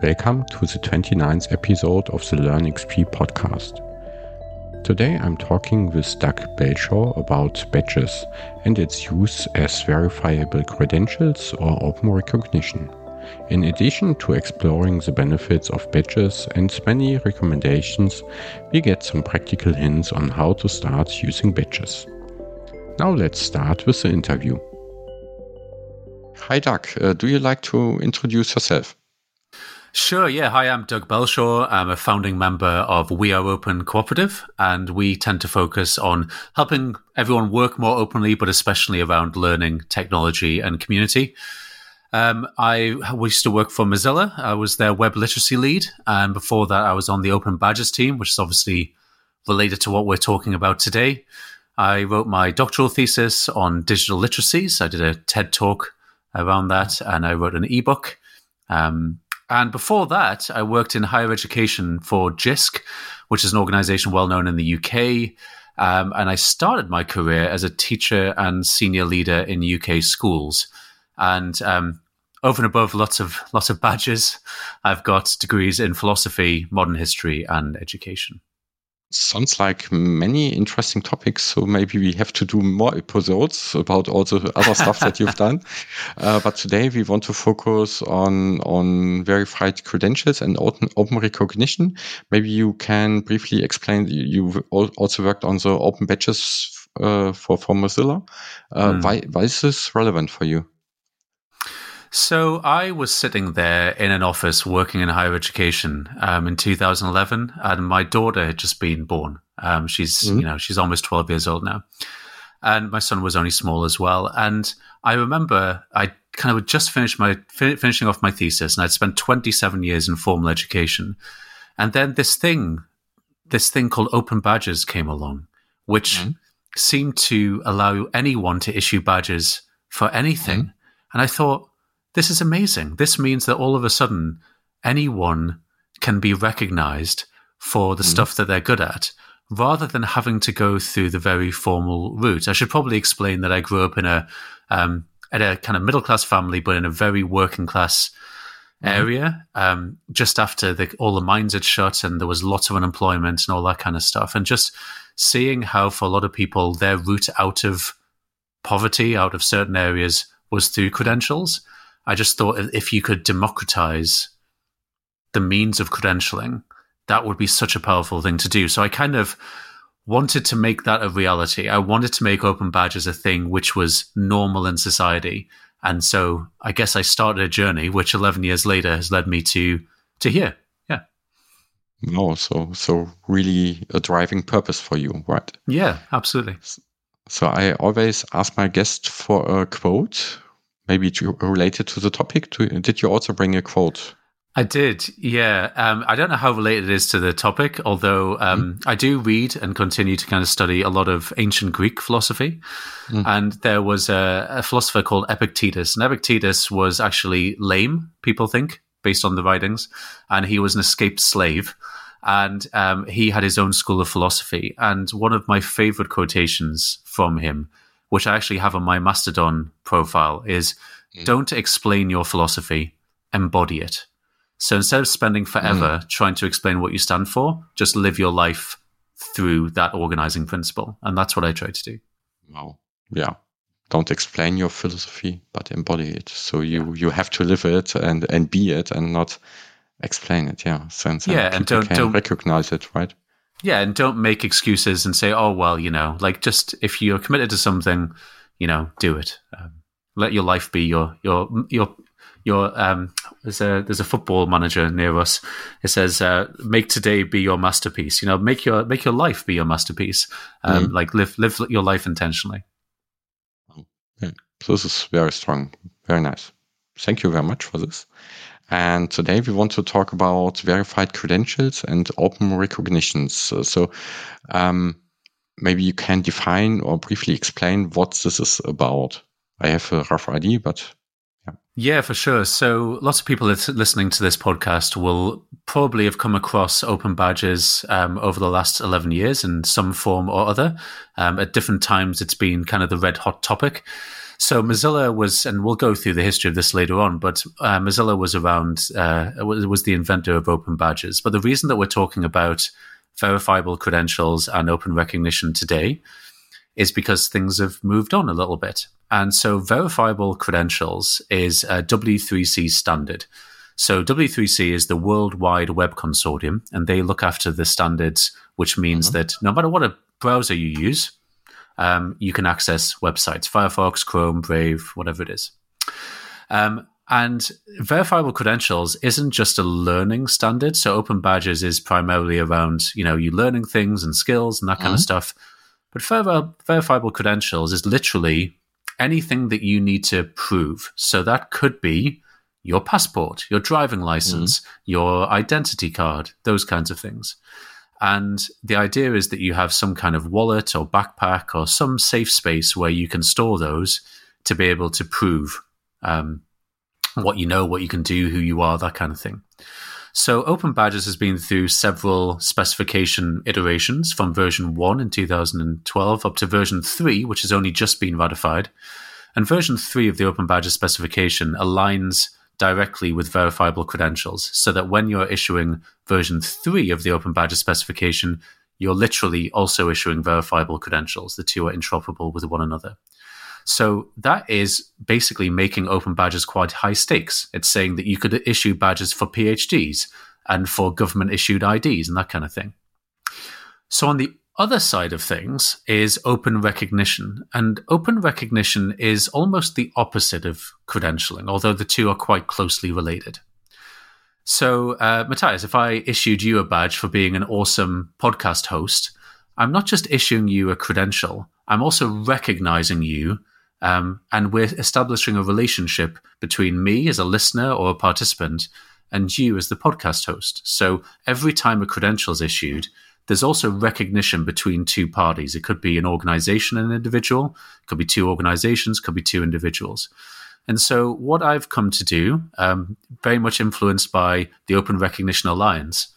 Welcome to the 29th episode of the LearnXP podcast. Today I'm talking with Doug Belshaw about badges and its use as verifiable credentials or open recognition. In addition to exploring the benefits of badges and many recommendations, we get some practical hints on how to start using badges. Now let's start with the interview. Hi, Doug. Uh, do you like to introduce yourself? Sure, yeah. Hi, I'm Doug Belshaw. I'm a founding member of We Are Open Cooperative, and we tend to focus on helping everyone work more openly, but especially around learning, technology, and community. Um, I used to work for Mozilla. I was their web literacy lead, and before that, I was on the Open Badges team, which is obviously related to what we're talking about today. I wrote my doctoral thesis on digital literacies. I did a TED talk around that, and I wrote an ebook. Um, and before that, I worked in higher education for JISC, which is an organization well known in the UK. Um, and I started my career as a teacher and senior leader in UK schools. And um, over and above lots of lots of badges, I've got degrees in philosophy, modern history, and education sounds like many interesting topics. So maybe we have to do more episodes about all the other stuff that you've done. Uh, but today we want to focus on on verified credentials and open, open recognition. Maybe you can briefly explain. You also worked on the open badges uh, for for Mozilla. Uh, mm. Why why is this relevant for you? So I was sitting there in an office working in higher education um, in 2011, and my daughter had just been born. Um, she's mm-hmm. you know she's almost 12 years old now, and my son was only small as well. And I remember I kind of had just finished my fin- finishing off my thesis, and I'd spent 27 years in formal education, and then this thing, this thing called open badges came along, which mm-hmm. seemed to allow anyone to issue badges for anything. Mm-hmm. And I thought, this is amazing. This means that all of a sudden, anyone can be recognized for the mm stuff that they're good at rather than having to go through the very formal route. I should probably explain that I grew up in a um, at a kind of middle class family, but in a very working class mm area. Um, just after the, all the mines had shut, and there was lots of unemployment and all that kind of stuff, and just seeing how for a lot of people their route out of poverty, out of certain areas, was through credentials. I just thought if you could democratize the means of credentialing, that would be such a powerful thing to do. So I kind of wanted to make that a reality. I wanted to make open badges a thing which was normal in society. And so I guess I started a journey which 11 years later has led me to to here. Yeah. No, so so really a driving purpose for you, right? Yeah, absolutely. So I always ask my guest for a quote maybe related to the topic? Did you also bring a quote? I did, yeah. Um, I don't know how related it is to the topic, although um, mm. I do read and continue to kind of study a lot of ancient Greek philosophy. Mm. And there was a, a, philosopher called Epictetus, and Epictetus was actually lame, people think, based on the writings, and he was an escaped slave. And um, he had his own school of philosophy. And one of my favorite quotations from him which I actually have on my Mastodon profile, is mm. don't explain your philosophy, embody it. So instead of spending forever mm. trying to explain what you stand for, just live your life through that organizing principle. And that's what I try to do. Wow. Yeah. Don't explain your philosophy, but embody it. So you, you have to live it and, and be it and not explain it. Yeah. Since yeah, and don't, don't recognize it, right? Yeah, and don't make excuses and say, "Oh well, you know, like just if you're committed to something, you know, do it. Um, let your life be your your your your." Um, there's a there's a football manager near us. It says, uh, "Make today be your masterpiece." You know, make your make your life be your masterpiece. Um, mm-hmm. Like live live your life intentionally. So this is very strong, very nice. Thank you very much for this. And today we want to talk about verified credentials and open recognitions. So, so um, maybe you can define or briefly explain what this is about. I have a rough idea, but yeah. Yeah, for sure. So lots of people listening to this podcast will probably have come across open badges um, over the last 11 years in some form or other. Um, at different times, it's been kind of the red hot topic. So Mozilla was, and we'll go through the history of this later on, but uh, Mozilla was around, uh, was, was the inventor of open badges. But the reason that we're talking about verifiable credentials and open recognition today is because things have moved on a little bit. And so verifiable credentials is a W3C standard. So W3C is the Worldwide Web Consortium, and they look after the standards, which means mm-hmm. that no matter what a browser you use, um, you can access websites, Firefox, Chrome, Brave, whatever it is. Um, and verifiable credentials isn't just a learning standard. So open badges is primarily around, you know, you learning things and skills and that kind mm-hmm. of stuff. But ver- verifiable credentials is literally anything that you need to prove. So that could be your passport, your driving license, mm-hmm. your identity card, those kinds of things. And the idea is that you have some kind of wallet or backpack or some safe space where you can store those to be able to prove um, what you know, what you can do, who you are, that kind of thing. So Open Badges has been through several specification iterations from version 1 in 2012 up to version 3, which has only just been ratified. And version 3 of the Open Badges specification aligns directly with verifiable credentials so that when you're issuing version 3 of the Open Badges specification, you're literally also issuing verifiable credentials. The two are interoperable with one another. So that is basically making open badges quite high stakes. It's saying that you could issue badges for PhDs and for government issued IDs and that kind of thing. So on the other side of things is open recognition. And open recognition is almost the opposite of credentialing, although the two are quite closely related. So, uh, Matthias, if I issued you a badge for being an awesome podcast host, I'm not just issuing you a credential, I'm also recognizing you um, and we're establishing a relationship between me as a listener or a participant and you as the podcast host. So every time a credential is issued, there's also recognition between two parties. It could be an organization and an individual, it could be two organizations, could be two individuals. And so, what I've come to do, um, very much influenced by the Open Recognition Alliance,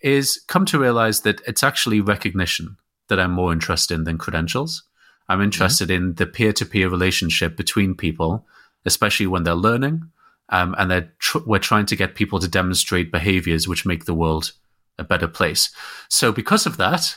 is come to realize that it's actually recognition that I'm more interested in than credentials. I'm interested mm-hmm. in the peer to peer relationship between people, especially when they're learning. Um, and they're tr- we're trying to get people to demonstrate behaviors which make the world a better place. So, because of that,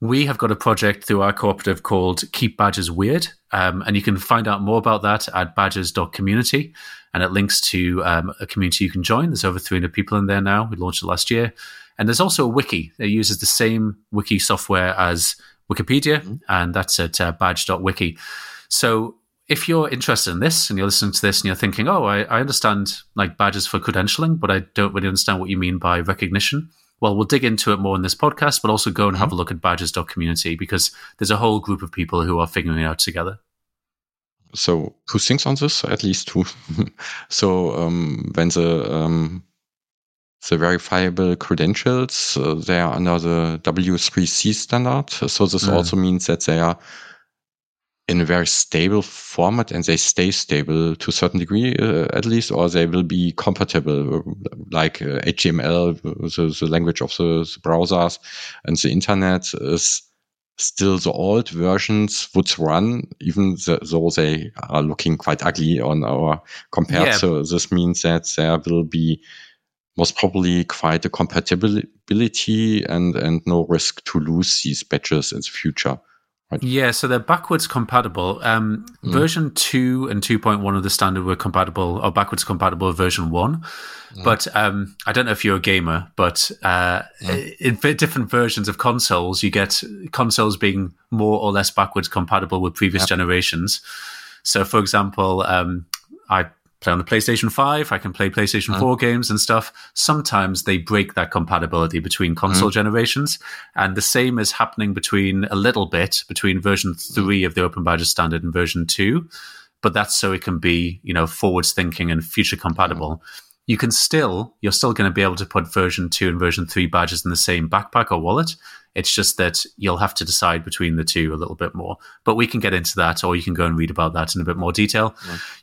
we have got a project through our cooperative called Keep Badges Weird. Um, and you can find out more about that at badges.community. And it links to um, a community you can join. There's over 300 people in there now. We launched it last year. And there's also a wiki that uses the same wiki software as Wikipedia, mm-hmm. and that's at uh, badge.wiki. So if you're interested in this and you're listening to this and you're thinking, oh, I, I understand like badges for credentialing, but I don't really understand what you mean by recognition. Well, we'll dig into it more in this podcast, but also go and mm-hmm. have a look at badges.community because there's a whole group of people who are figuring it out together. So, who thinks on this? At least two. so, um, when the um, the verifiable credentials. Uh, they are under the W3C standard. So this mm. also means that they are in a very stable format and they stay stable to a certain degree uh, at least, or they will be compatible like uh, HTML, the, the language of the, the, browsers and the internet is still the old versions would run, even the, though they are looking quite ugly on our compared. Yeah. So this means that there will be most probably quite a compatibility and, and no risk to lose these badges in the future. Right. Yeah, so they're backwards compatible. Um, mm. Version 2 and 2.1 of the standard were compatible or backwards compatible with version 1. Mm. But um, I don't know if you're a gamer, but uh, mm. in different versions of consoles, you get consoles being more or less backwards compatible with previous yep. generations. So, for example, um, I play on the PlayStation 5. I can play PlayStation mm. 4 games and stuff. Sometimes they break that compatibility between console mm. generations. And the same is happening between a little bit between version 3 of the Open Badges standard and version 2. But that's so it can be, you know, forwards thinking and future compatible. Mm you can still you're still going to be able to put version 2 and version 3 badges in the same backpack or wallet it's just that you'll have to decide between the two a little bit more. But we can get into that or you can go and read about that in a bit more detail.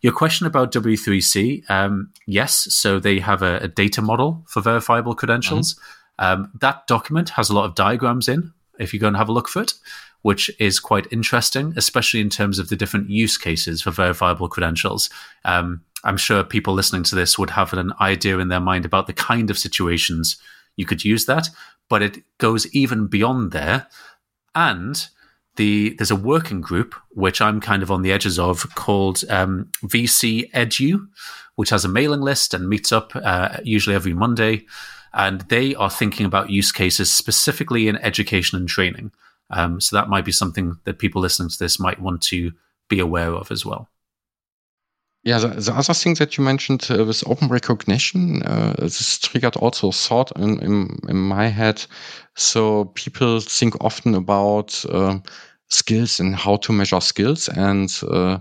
Your question about w3c um, yes so they have a, a, data model for verifiable credentials. Mm-hmm. um, that document has a lot of diagrams in if you go and have a look for it, which is quite interesting, especially in terms of the different use cases for verifiable credentials. Um, I'm sure people listening to this would have an idea in their mind about the kind of situations you could use that, but it goes even beyond there. And the there's a working group which I'm kind of on the edges of called um, VC Edu, which has a mailing list and meets up uh, usually every Monday, and they are thinking about use cases specifically in education and training. Um, so that might be something that people listening to this might want to be aware of as well. Yeah, the, the other thing that you mentioned uh, with open recognition, uh, this triggered also thought in, in, in, my head. So people think often about uh, skills and how to measure skills and uh,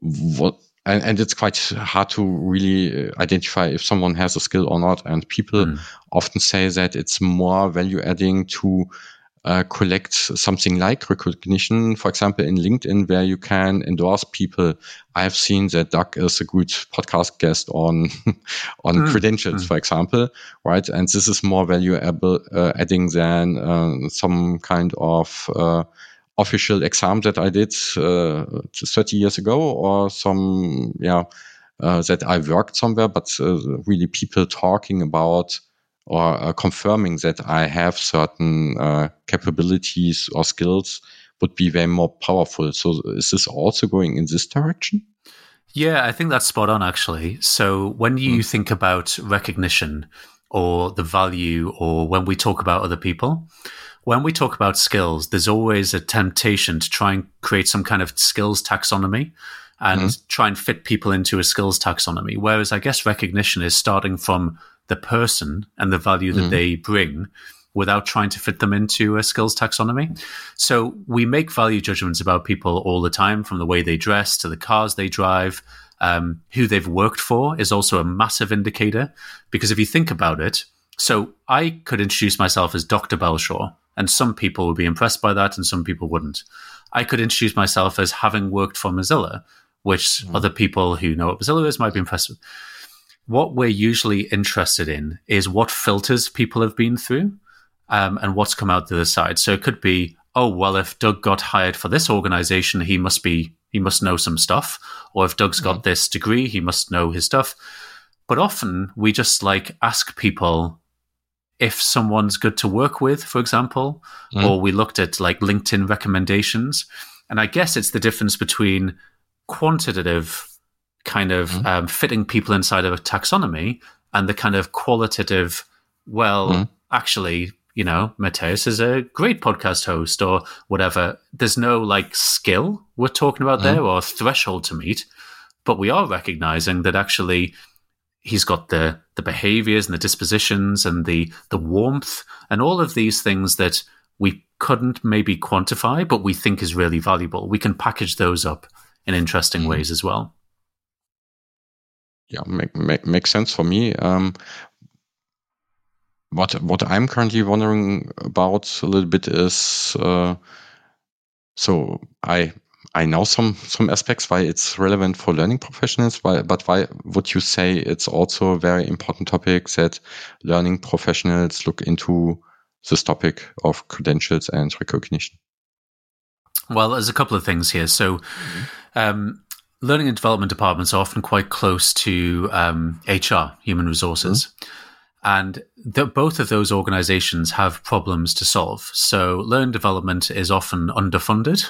what. And, and, it's quite hard to really uh, identify if someone has a skill or not. And people mm. often say that it's more value adding to uh, collect something like recognition, for example, in LinkedIn, where you can endorse people. I've seen that Doug is a good podcast guest on on mm. credentials, mm. for example, right? And this is more valuable uh, adding than uh, some kind of uh, official exam that I did uh, 30 years ago, or some yeah uh, that I worked somewhere, but really people talking about or uh, confirming that I have certain uh, capabilities or skills would be way more powerful. So is this also going in this direction? Yeah, I think that's spot on actually. So when you mm. think about recognition or the value or when we talk about other people, when we talk about skills, there's always a temptation to try and create some kind of skills taxonomy and mm. try and fit people into a skills taxonomy. Whereas I guess recognition is starting from the person and the value that mm. they bring without trying to fit them into a skills taxonomy. So we make value judgments about people all the time, from the way they dress to the cars they drive. Um, who they've worked for is also a massive indicator because if you think about it, so I could introduce myself as Dr. Belshaw, and some people would be impressed by that, and some people wouldn't. I could introduce myself as having worked for Mozilla, which mm. other people who know what Mozilla is might be impressed with what we're usually interested in is what filters people have been through um, and what's come out the other side. So it could be, oh well, if Doug got hired for this organization, he must be he must know some stuff, or if Doug's got this degree, he must know his stuff. But often we just like ask people if someone's good to work with, for example, mm-hmm. or we looked at like LinkedIn recommendations. And I guess it's the difference between quantitative kind of mm-hmm. um, fitting people inside of a taxonomy and the kind of qualitative, well, mm-hmm. actually, you know, Matthias is a great podcast host or whatever. There's no like skill we're talking about mm-hmm. there or threshold to meet, but we are recognizing that actually he's got the the behaviors and the dispositions and the the warmth and all of these things that we couldn't maybe quantify, but we think is really valuable. We can package those up in interesting mm-hmm. ways as well yeah, make, make, makes sense for me. Um, what what I'm currently wondering about a little bit is uh, so I I know some some aspects why it's relevant for learning professionals, why, but why would you say it's also a very important topic that learning professionals look into this topic of credentials and recognition? Well, there's a couple of things here. So, mm-hmm. um, learning and development departments are often quite close to um, HR, human resources. Mm-hmm. And the, both of those organizations have problems to solve. So, learn development is often underfunded,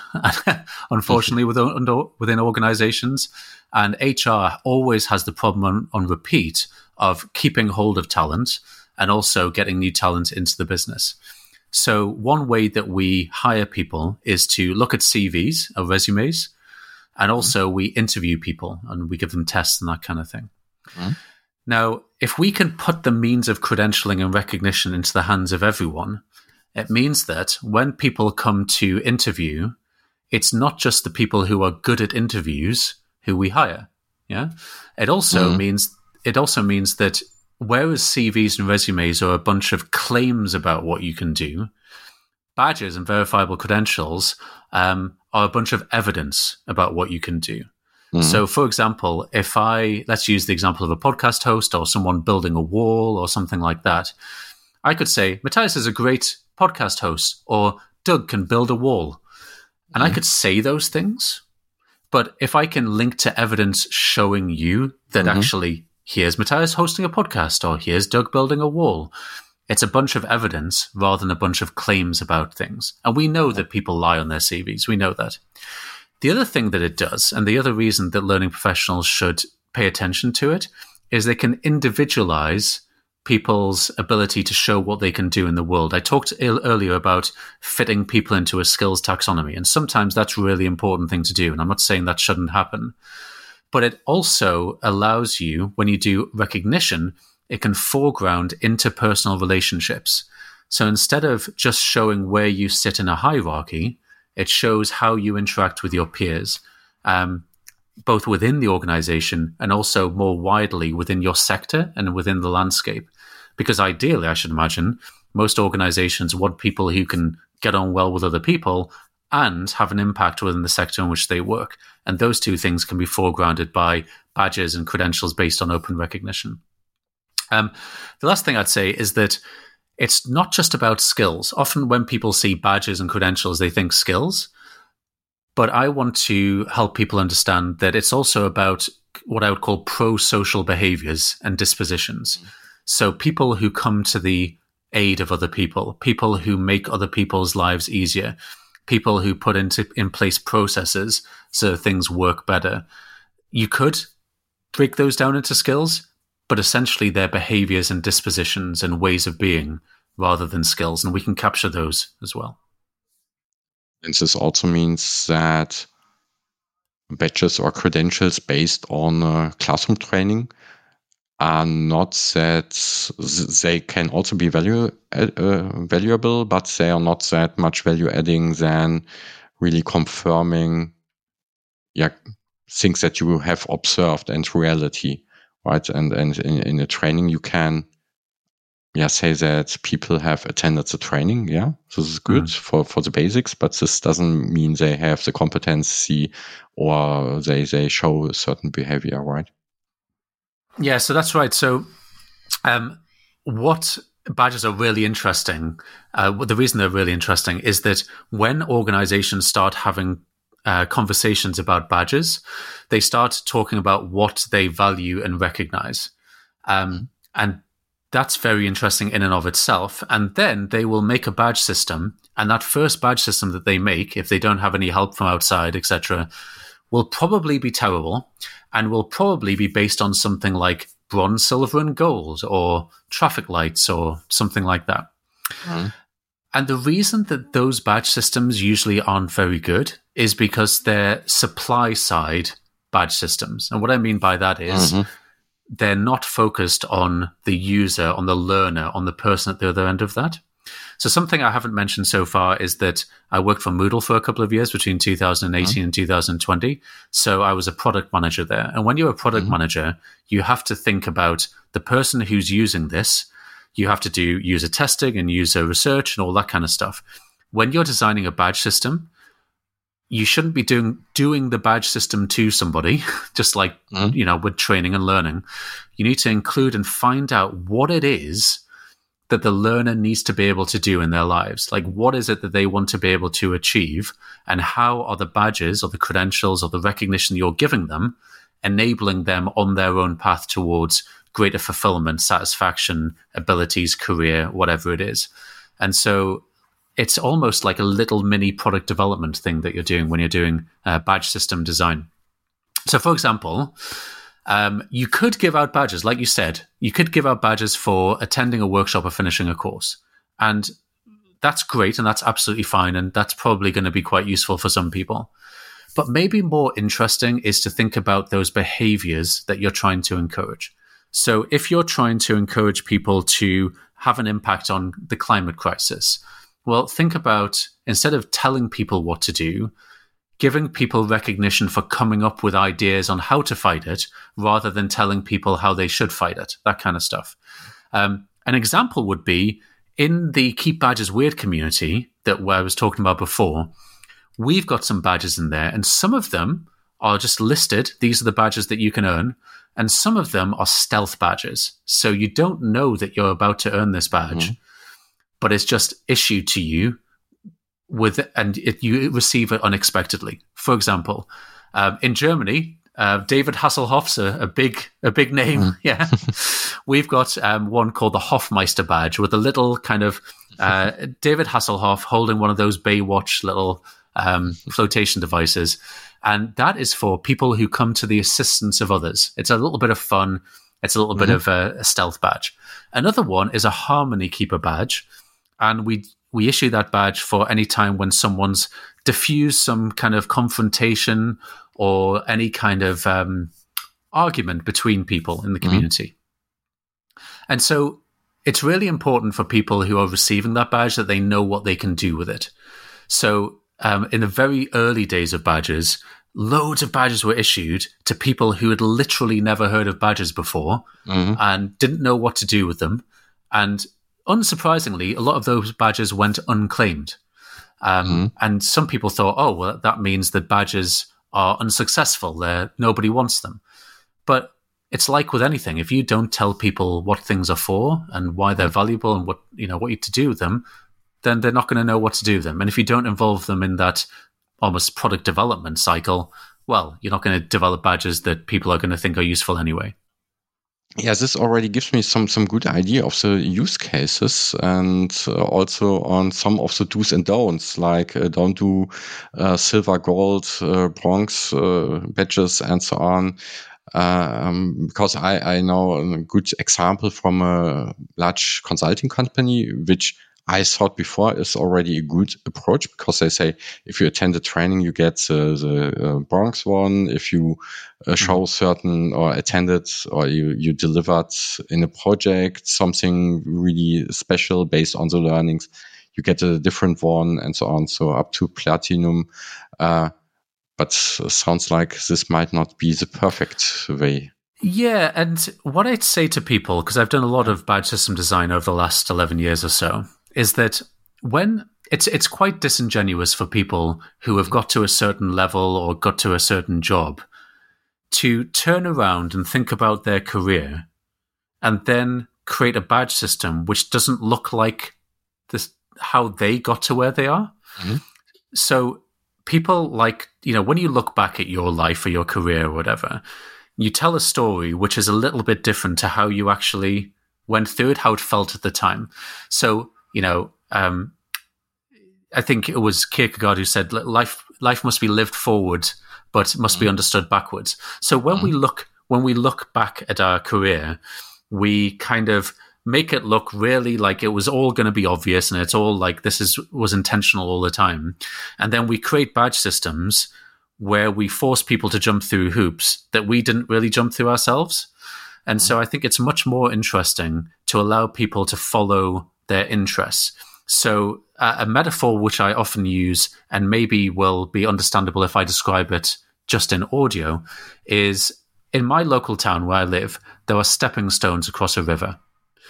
unfortunately, within, under, within organizations. And HR always has the problem on, on repeat of keeping hold of talent and also getting new talent into the business. So, one way that we hire people is to look at CVs or resumes and also we interview people and we give them tests and that kind of thing. Mm-hmm. Now, if we can put the means of credentialing and recognition into the hands of everyone, it means that when people come to interview, it's not just the people who are good at interviews who we hire. Yeah. It also mm-hmm. means it also means that whereas CVs and resumes are a bunch of claims about what you can do, badges and verifiable credentials um, are a bunch of evidence about what you can do. Mm-hmm. So, for example, if I let's use the example of a podcast host or someone building a wall or something like that, I could say Matthias is a great podcast host, or Doug can build a wall. And mm-hmm. I could say those things, but if I can link to evidence showing you that mm-hmm. actually here's Matthias hosting a podcast or here's Doug building a wall, it's a bunch of evidence rather than a bunch of claims about things. And we know that people lie on their CVs. We know that. The other thing that it does, and the other reason that learning professionals should pay attention to it, is they can individualize people's ability to show what they can do in the world. I talked earlier about fitting people into a skills taxonomy, and sometimes that's a really important thing to do. And I'm not saying that shouldn't happen, but it also allows you, when you do recognition, it can foreground interpersonal relationships. So instead of just showing where you sit in a hierarchy, it shows how you interact with your peers. Um, both within the organization and also more widely within your sector and within the landscape. Because ideally, I should imagine, most organizations want people who can get on well with other people and have an impact within the sector in which they work. And those two things can be foregrounded by badges and credentials based on open recognition. Um, the last thing I'd say is that it's not just about skills. Often, when people see badges and credentials, they think skills. But I want to help people understand that it's also about what I would call pro social behaviors and dispositions. Mm. So people who come to the aid of other people, people who make other people's lives easier, people who put into in place processes so things work better. You could break those down into skills, but essentially they're behaviors and dispositions and ways of being rather than skills, and we can capture those as well. And this also means that badges or credentials based on uh, classroom training are not that they can also be value uh, valuable, but they are not that much value adding than really confirming, yeah, things that you have observed and reality, right? And and in, in a training you can yeah, say that people have attended the training. Yeah, this is good mm. for, for the basics, but this doesn't mean they have the competency or they, they show a certain behavior, right? Yeah, so that's right. So, um, what badges are really interesting, uh, the reason they're really interesting is that when organizations start having uh, conversations about badges, they start talking about what they value and recognize. Um, and that's very interesting in and of itself. And then they will make a badge system, and that first badge system that they make, if they don't have any help from outside, etc., will probably be terrible, and will probably be based on something like bronze, silver, and gold, or traffic lights, or something like that. Mm. And the reason that those badge systems usually aren't very good is because they're supply side badge systems. And what I mean by that is, mm-hmm they're not focused on the user, on the learner, on the person at the other end of that. So something I haven't mentioned so far is that I worked for Moodle for a couple of years between 2018 mm-hmm. and 2020. So I was a product manager there. And when you're a product mm-hmm. manager, you have to think about the person who's using this. You have to do user testing and user research and all that kind of stuff. When you're designing a badge system, you shouldn't be doing doing the badge system to somebody, just like mm. you know with training and learning. You need to include and find out what it is that the learner needs to be able to do in their lives. Like, what is it that they want to be able to achieve, and how are the badges or the credentials or the recognition you're giving them enabling them on their own path towards greater fulfillment, satisfaction, abilities, career, whatever it is. And so it's almost like a little mini product development thing that you're doing when you're doing uh, badge system design. So, for example, um, you could give out badges, like you said, you could give out badges for attending a workshop or finishing a course. And that's great and that's absolutely fine. And that's probably going to be quite useful for some people. But maybe more interesting is to think about those behaviors that you're trying to encourage. So, if you're trying to encourage people to have an impact on the climate crisis, well, think about instead of telling people what to do, giving people recognition for coming up with ideas on how to fight it rather than telling people how they should fight it, that kind of stuff. Um, an example would be in the Keep Badges Weird community that I was talking about before, we've got some badges in there, and some of them are just listed. These are the badges that you can earn. And some of them are stealth badges. So you don't know that you're about to earn this badge. Mm-hmm but it's just issued to you with and it, you receive it unexpectedly. For example, um, in Germany, uh, David Hasselhoff's a, a, big a big name. Mm. Yeah, we've got um, one called the Hoffmeister badge with a little kind of uh, David Hasselhoff holding one of those Baywatch little um, flotation devices, and that is for people who come to the assistance of others. It's a little bit of fun. It's a little mm-hmm. bit of a, a stealth badge. Another one is a Harmony Keeper badge, and we we issue that badge for any time when someone's diffused some kind of confrontation or any kind of um, argument between people in the mm-hmm. community. Mm-hmm. And so it's really important for people who are receiving that badge that they know what they can do with it. So um, in the very early days of badges, loads of badges were issued to people who had literally never heard of badges before mm-hmm. and didn't know what to do with them. And unsurprisingly, a lot of those badges went unclaimed. Um, mm-hmm. And some people thought, oh, well, that means that badges are unsuccessful. They're, nobody wants them. But it's like with anything. If you don't tell people what things are for and why they're valuable and what you know what you to do with them, then they're not going to know what to do with them. And if you don't involve them in that almost product development cycle, well, you're not going to develop badges that people are going to think are useful anyway. Yeah, this already gives me some some good idea of the use cases and uh, also on some of the do's and don'ts, like uh, don't do uh, silver, gold, uh, bronze uh, badges and so on. Um, because I, I know a good example from a large consulting company which I thought before is already a good approach because they say if you attend the training, you get the, the uh, bronze one. If you uh, show mm-hmm. certain or attended or you, you delivered in a project something really special based on the learnings, you get a different one and so on. So up to platinum. Uh, but sounds like this might not be the perfect way. Yeah, and what I'd say to people, because I've done a lot of badge system design over the last 11 years or so, is that when it's it's quite disingenuous for people who have got to a certain level or got to a certain job to turn around and think about their career and then create a badge system which doesn't look like this how they got to where they are. Mm-hmm. So people like you know when you look back at your life or your career or whatever, you tell a story which is a little bit different to how you actually went through it, how it felt at the time. So you know, um, I think it was Kierkegaard who said life life must be lived forward, but must mm. be understood backwards. So when mm. we look when we look back at our career, we kind of make it look really like it was all going to be obvious and it's all like this is was intentional all the time and then we create badge systems where we force people to jump through hoops that we didn't really jump through ourselves and mm. so i think it's much more interesting to allow people to follow their interests. So, uh, a metaphor which I often use, and maybe will be understandable if I describe it just in audio, is in my local town where I live, there are stepping stones across a river.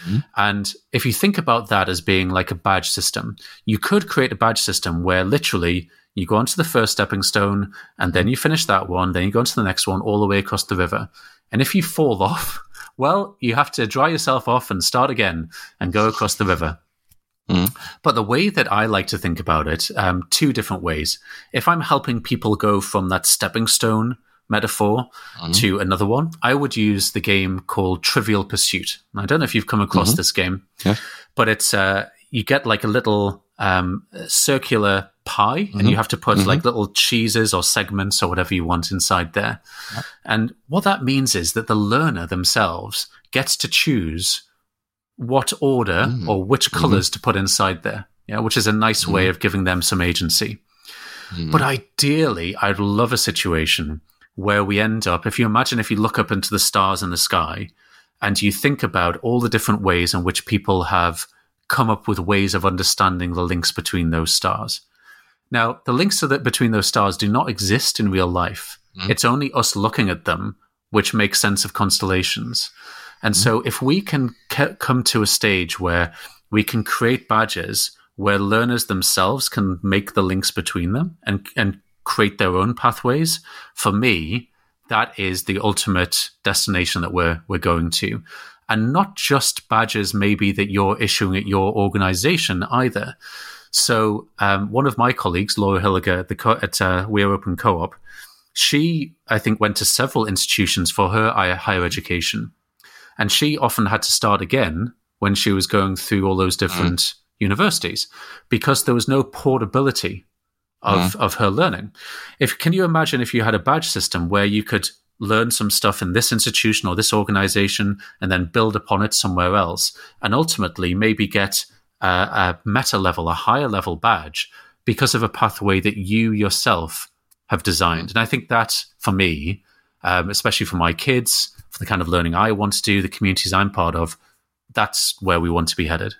Mm-hmm. And if you think about that as being like a badge system, you could create a badge system where literally you go onto the first stepping stone and then you finish that one, then you go onto the next one all the way across the river. And if you fall off, well, you have to dry yourself off and start again and go across the river. Mm. But the way that I like to think about it, um, two different ways. If I'm helping people go from that stepping stone metaphor mm. to another one, I would use the game called Trivial Pursuit. I don't know if you've come across mm-hmm. this game, yeah. but it's uh, you get like a little um, circular pie mm-hmm. and you have to put mm-hmm. like little cheeses or segments or whatever you want inside there. Yep. And what that means is that the learner themselves gets to choose what order mm-hmm. or which mm-hmm. colors to put inside there. Yeah, which is a nice way mm-hmm. of giving them some agency. Mm-hmm. But ideally, I'd love a situation where we end up, if you imagine if you look up into the stars in the sky and you think about all the different ways in which people have come up with ways of understanding the links between those stars. Now, the links that between those stars do not exist in real life. Mm-hmm. It's only us looking at them which makes sense of constellations. And mm-hmm. so, if we can ke- come to a stage where we can create badges where learners themselves can make the links between them and, and create their own pathways, for me, that is the ultimate destination that we're we're going to. And not just badges maybe that you're issuing at your organization either. So um, one of my colleagues, Laura Hilliger at, the co- at uh, We're Open Co-op, she I think went to several institutions for her higher education, and she often had to start again when she was going through all those different mm. universities because there was no portability of, mm. of her learning. If can you imagine if you had a badge system where you could learn some stuff in this institution or this organization and then build upon it somewhere else and ultimately maybe get a, a meta level, a higher level badge because of a pathway that you yourself have designed. And I think that for me, um, especially for my kids, for the kind of learning I want to do, the communities I'm part of, that's where we want to be headed.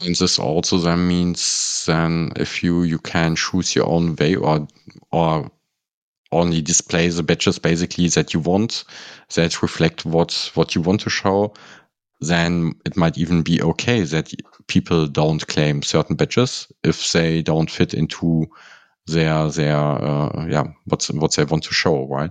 And this also then means then if you you can choose your own way or or only display the badges basically that you want that reflect what what you want to show, then it might even be okay that people don't claim certain badges if they don't fit into their their uh, yeah what's what they want to show, right?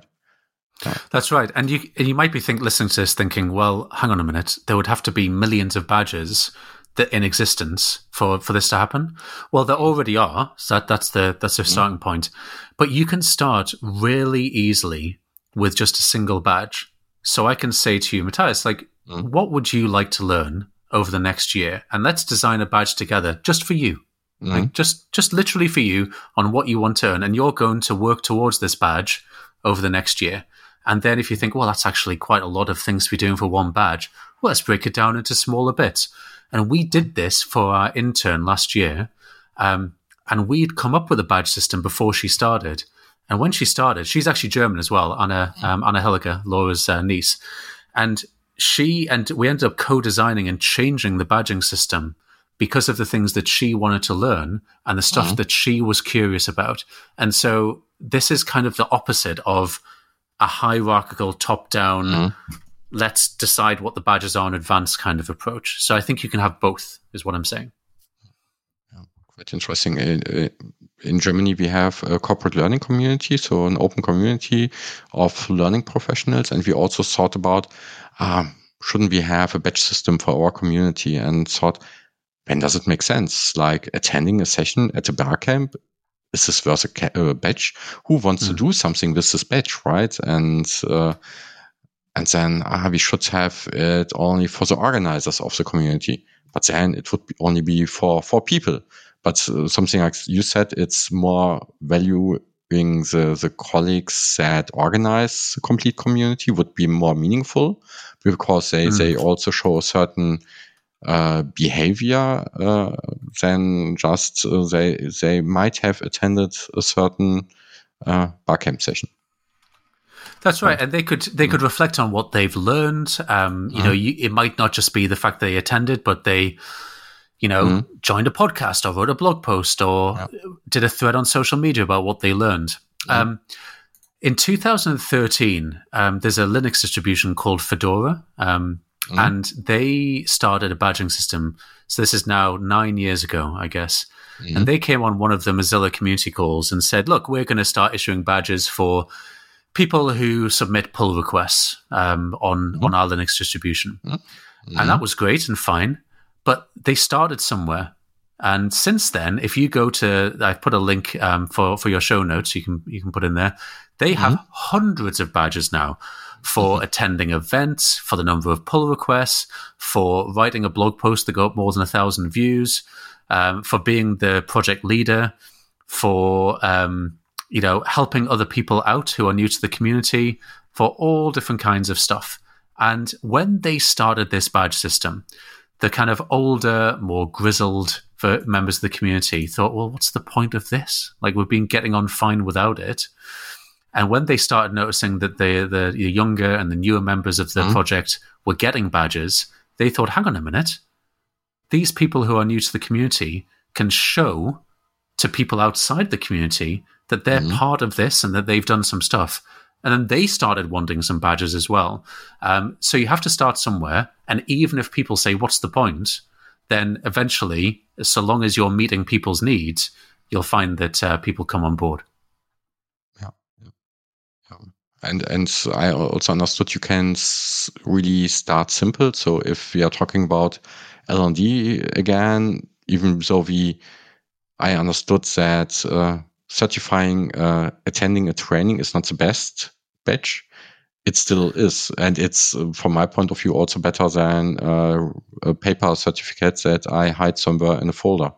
Yeah. That's right, and you and you might be think listening to this thinking, well, hang on a minute, there would have to be millions of badges that in existence for for this to happen. Well, there already are, so that, that's the that's the mm. starting mm. point. But you can start really easily with just a single badge. So I can say to you, Matthias, like, mm. what would you like to learn over the next year? And let's design a badge together just for you. Mm. Like just just literally for you on what you want to earn. And you're going to work towards this badge over the next year. And then if you think, well, that's actually quite a lot of things to be doing for one badge, well, let's break it down into smaller bits. And we did this for our intern last year. Um, and we'd come up with a badge system before she started. And when she started, she's actually German as well, Anna, um, Anna Helliger, Laura's uh, niece. And she and we ended up co-designing and changing the badging system because of the things that she wanted to learn and the stuff mm-hmm. that she was curious about. And so this is kind of the opposite of a hierarchical top down mm-hmm. let's decide what the badges are in advance kind of approach so i think you can have both is what i'm saying yeah, quite interesting in, in germany we have a corporate learning community so an open community of learning professionals and we also thought about uh, shouldn't we have a badge system for our community and thought when does it make sense like attending a session at a barcamp is this worth a uh, badge? Who wants mm. to do something with this badge, right? And uh, and then ah, we should have it only for the organizers of the community. But then it would be only be for for people. But uh, something like you said, it's more the the colleagues that organize the complete community would be more meaningful because they mm. they also show a certain uh, behavior uh, than just uh, they they might have attended a certain uh, barcamp session. That's right, and they could they could reflect on what they've learned. Um, you know, you, it might not just be the fact they attended, but they, you know, mm-hmm. joined a podcast or wrote a blog post or yeah. did a thread on social media about what they learned. Mm-hmm. Um, in 2013, um, there's a Linux distribution called Fedora. Um, Mm. And they started a badging system. So this is now nine years ago, I guess. Mm. And they came on one of the Mozilla community calls and said, look, we're going to start issuing badges for people who submit pull requests um, on, mm. on our Linux distribution. And that mm-hmm. was great and fine. But they started somewhere. And since then, if you go to, I've put a link um, for, for your show notes, you can, you can put in there. They have mm-hmm. hundreds of badges now for mm-hmm. attending events, for the number of pull requests, for writing a blog post that got more than a thousand views, um, for being the project leader, for um, you know helping other people out who are new to the community, for all different kinds of stuff. And when they started this badge system, the kind of older, more grizzled members of the community thought, well, what's the point of this? Like, we've been getting on fine without it. And when they started noticing that the, the, the younger and the newer members of the mm-hmm. project were getting badges, they thought, hang on a minute, these people who are new to the community can show to people outside the community that they're mm-hmm. part of this and that they've done some stuff. And then they started wanting some badges as well. Um, so you have to start somewhere. And even if people say, what's the point? Then eventually, so long as you're meeting people's needs, you'll find that uh, people come on board. Yeah. And and I also understood you can really start simple. So if we are talking about L&D again, even though we, I understood that uh, certifying uh, attending a training is not the best badge. It still is, and it's uh, from my point of view also better than uh, a paper certificate that I hide somewhere in a folder.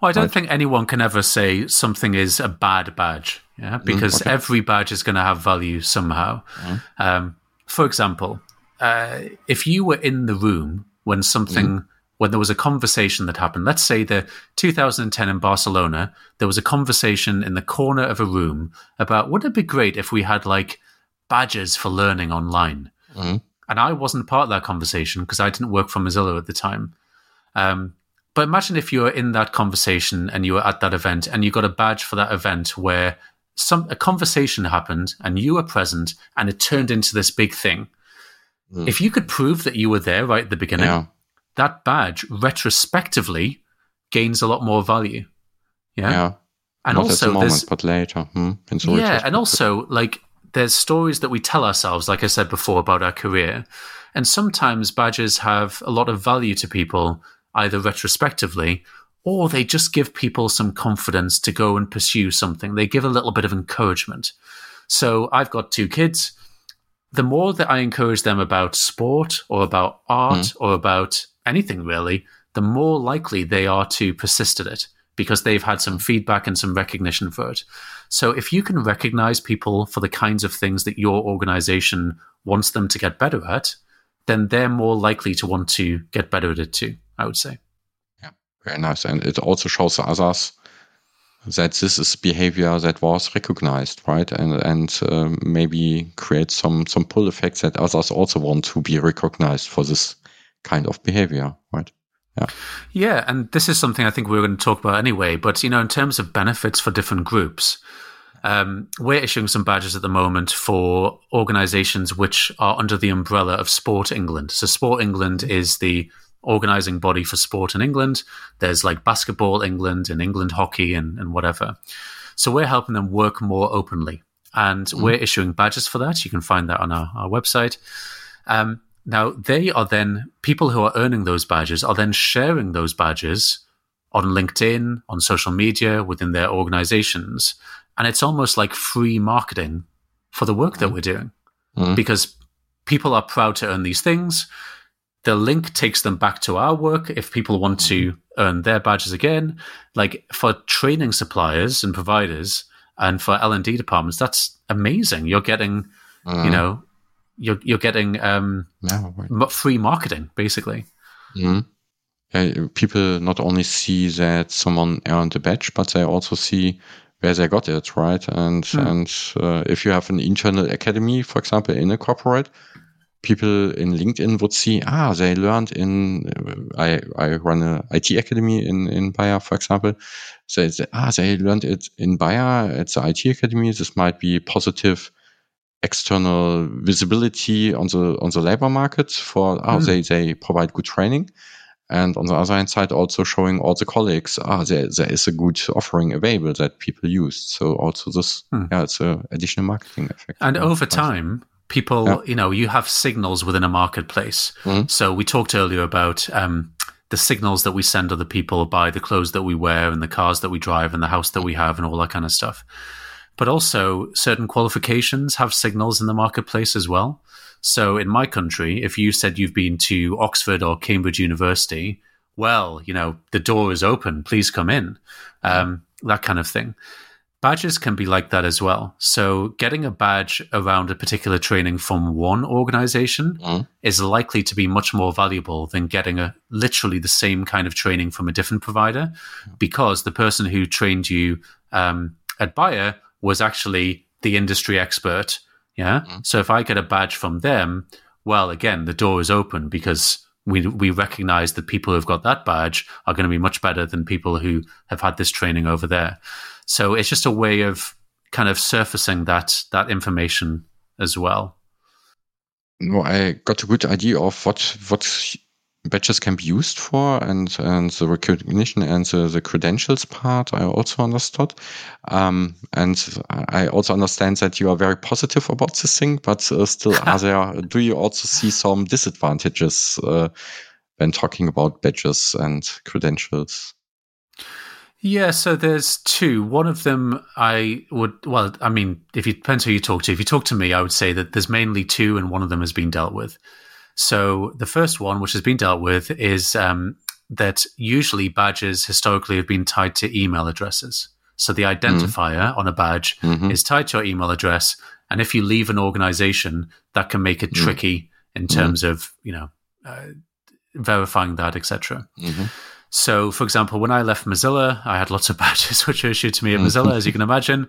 Well, I don't right. think anyone can ever say something is a bad badge, yeah, mm, because okay. every badge is going to have value somehow. Mm. Um, for example, uh, if you were in the room when something, mm. When there was a conversation that happened, let's say the 2010 in Barcelona, there was a conversation in the corner of a room about would it be great if we had like badges for learning online? Mm. And I wasn't part of that conversation because I didn't work for Mozilla at the time. Um, but imagine if you were in that conversation and you were at that event and you got a badge for that event where some a conversation happened and you were present and it turned into this big thing. Mm. If you could prove that you were there right at the beginning, yeah. That badge retrospectively gains a lot more value. Yeah. yeah. And Not also, at the moment, but later. Hmm? yeah, and also like there's stories that we tell ourselves, like I said before, about our career, and sometimes badges have a lot of value to people either retrospectively or they just give people some confidence to go and pursue something. They give a little bit of encouragement. So I've got two kids. The more that I encourage them about sport or about art mm. or about anything really, the more likely they are to persist at it because they've had some feedback and some recognition for it. So if you can recognize people for the kinds of things that your organization wants them to get better at, then they're more likely to want to get better at it too. I would say. Yeah, very nice. And it also shows others that this is behavior that was recognized, right? And and uh, maybe create some some pull effects that others also want to be recognized for this kind of behavior, right? Yeah. Yeah, and this is something I think we are going to talk about anyway. But you know, in terms of benefits for different groups, um, we're issuing some badges at the moment for organisations which are under the umbrella of Sport England. So Sport England is the organizing body for sport in England. There's like Basketball England and England Hockey and, and whatever. So we're helping them work more openly. And mm. we're issuing badges for that. You can find that on our, our website. Um, now, they are then, people who are earning those badges are then sharing those badges on LinkedIn, on social media, within their organizations. And it's almost like free marketing for the work that we're doing mm. because people are proud to earn these things the link takes them back to our work if people want to mm-hmm. earn their badges again like for training suppliers and providers and for l&d departments that's amazing you're getting mm. you know you're, you're getting um, yeah, right. free marketing basically mm. yeah, people not only see that someone earned a badge but they also see where they got it right and mm. and uh, if you have an internal academy for example in a corporate people in LinkedIn would see, ah, they learned in, I, I run a IT academy in, in Bayer, for example. They, ah, they learned it in Bayer at the IT academy. This might be positive external visibility on the, on the labor market for, mm. oh, hmm. they, they provide good training. And on the other hand side, also showing all the colleagues, ah, there, there is a good offering available that people use. So also this, hmm. yeah, it's an additional marketing effect. And over time, people, yeah. you know, you have signals within a marketplace. Mm-hmm. So we talked earlier about um, the signals that we send other people by the clothes that we wear and the cars that we drive and the house that we have and all that kind of stuff. But also, certain qualifications have signals in the marketplace as well. So in my country, if you said you've been to Oxford or Cambridge University, well, you know, the door is open, please come in, um, that kind of thing. Badges can be like that as well. So, getting a badge around a particular training from one organization mm. is likely to be much more valuable than getting a literally the same kind of training from a different provider, because the person who trained you um, at Bayer was actually the industry expert. Yeah. Mm. So, if I get a badge from them, well, again, the door is open because we we recognize that people who've got that badge are going to be much better than people who have had this training over there. So it's just a way of kind of surfacing that that information as well. No, I got a good idea of what what badges can be used for and and the recognition and the, the credentials part I also understood. Um, and I also understand that you are very positive about this thing, but uh, still are there do you also see some disadvantages uh, when talking about badges and credentials? Yeah, so there's two. One of them I would, well, I mean, if you depends who you talk to. If you talk to me, I would say that there's mainly two, and one of them has been dealt with. So the first one, which has been dealt with, is um, that usually badges historically have been tied to email addresses. So the identifier mm. on a badge mm-hmm. is tied to your email address, and if you leave an organization, that can make it mm. tricky in mm-hmm. terms of you know uh, verifying that, etc. Mm-hmm. So, for example, when I left Mozilla, I had lots of badges which were issued to me at Mozilla, as you can imagine,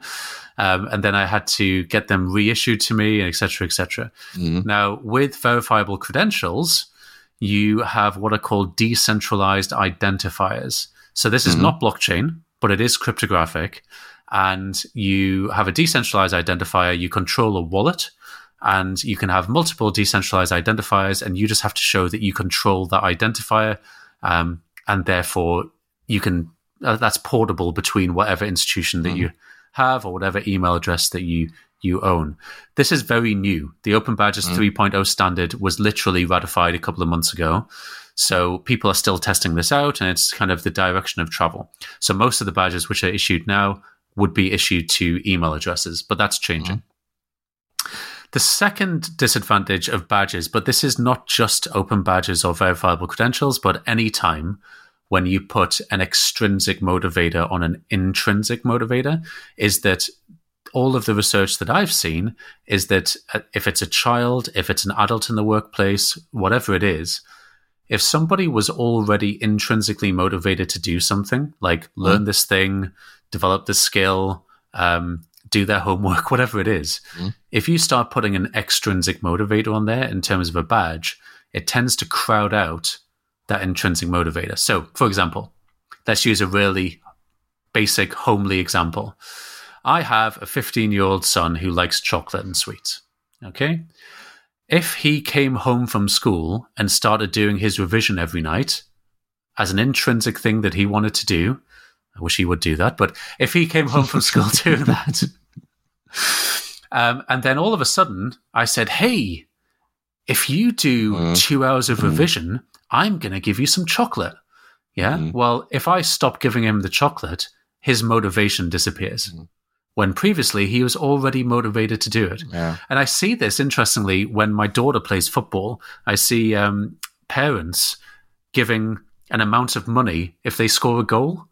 um, and then I had to get them reissued to me, etc., etc. Mm-hmm. Now, with verifiable credentials, you have what are called decentralized identifiers. So this is mm-hmm. not blockchain, but it is cryptographic, and you have a decentralized identifier. You control a wallet and you can have multiple decentralized identifiers, and you just have to show that you control that identifier. Um, and therefore you can uh, that's portable between whatever institution that mm-hmm. you have or whatever email address that you you own. This is very new. The Open Badges mm-hmm. 3.0 standard was literally ratified a couple of months ago. So people are still testing this out and it's kind of the direction of travel. So most of the badges which are issued now would be issued to email addresses, but that's changing. Mm-hmm. The second disadvantage of badges, but this is not just open badges or verifiable credentials, but any time when you put an extrinsic motivator on an intrinsic motivator, is that all of the research that I've seen is that uh, if it's a child, if it's an adult in the workplace, whatever it is, if somebody was already intrinsically motivated to do something, like learn mm. this thing, develop this skill, um, do their homework, whatever it is. Mm. If you start putting an extrinsic motivator on there in terms of a badge, it tends to crowd out that intrinsic motivator. So, for example, let's use a really basic, homely example. I have a 15 year old son who likes chocolate and sweets. Okay. If he came home from school and started doing his revision every night as an intrinsic thing that he wanted to do, I wish he would do that, but if he came home from school doing that, um, and then all of a sudden, I said, "Hey, if you do mm. two hours of mm. revision, mm. I'm going to give you some chocolate." Yeah. Mm. Well, if I stop giving him the chocolate, his motivation disappears. Mm. When previously he was already motivated to do it. Yeah. And I see this interestingly when my daughter plays football. I see um, parents giving an amount of money if they score a goal.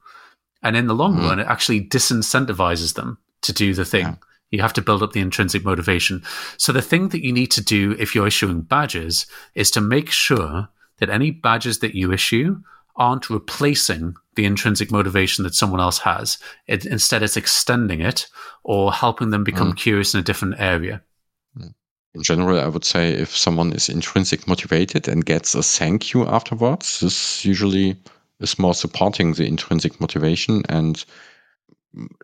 And in the long mm. run, it actually disincentivizes them to do the thing. Yeah. You have to build up the intrinsic motivation. So the thing that you need to do if you're issuing badges is to make sure that any badges that you issue aren't replacing the intrinsic motivation that someone else has. It, instead, it's extending it or helping them become mm. curious in a different area. Mm. In general, I would say if someone is intrinsic motivated and gets a thank you afterwards, this usually is more supporting the intrinsic motivation and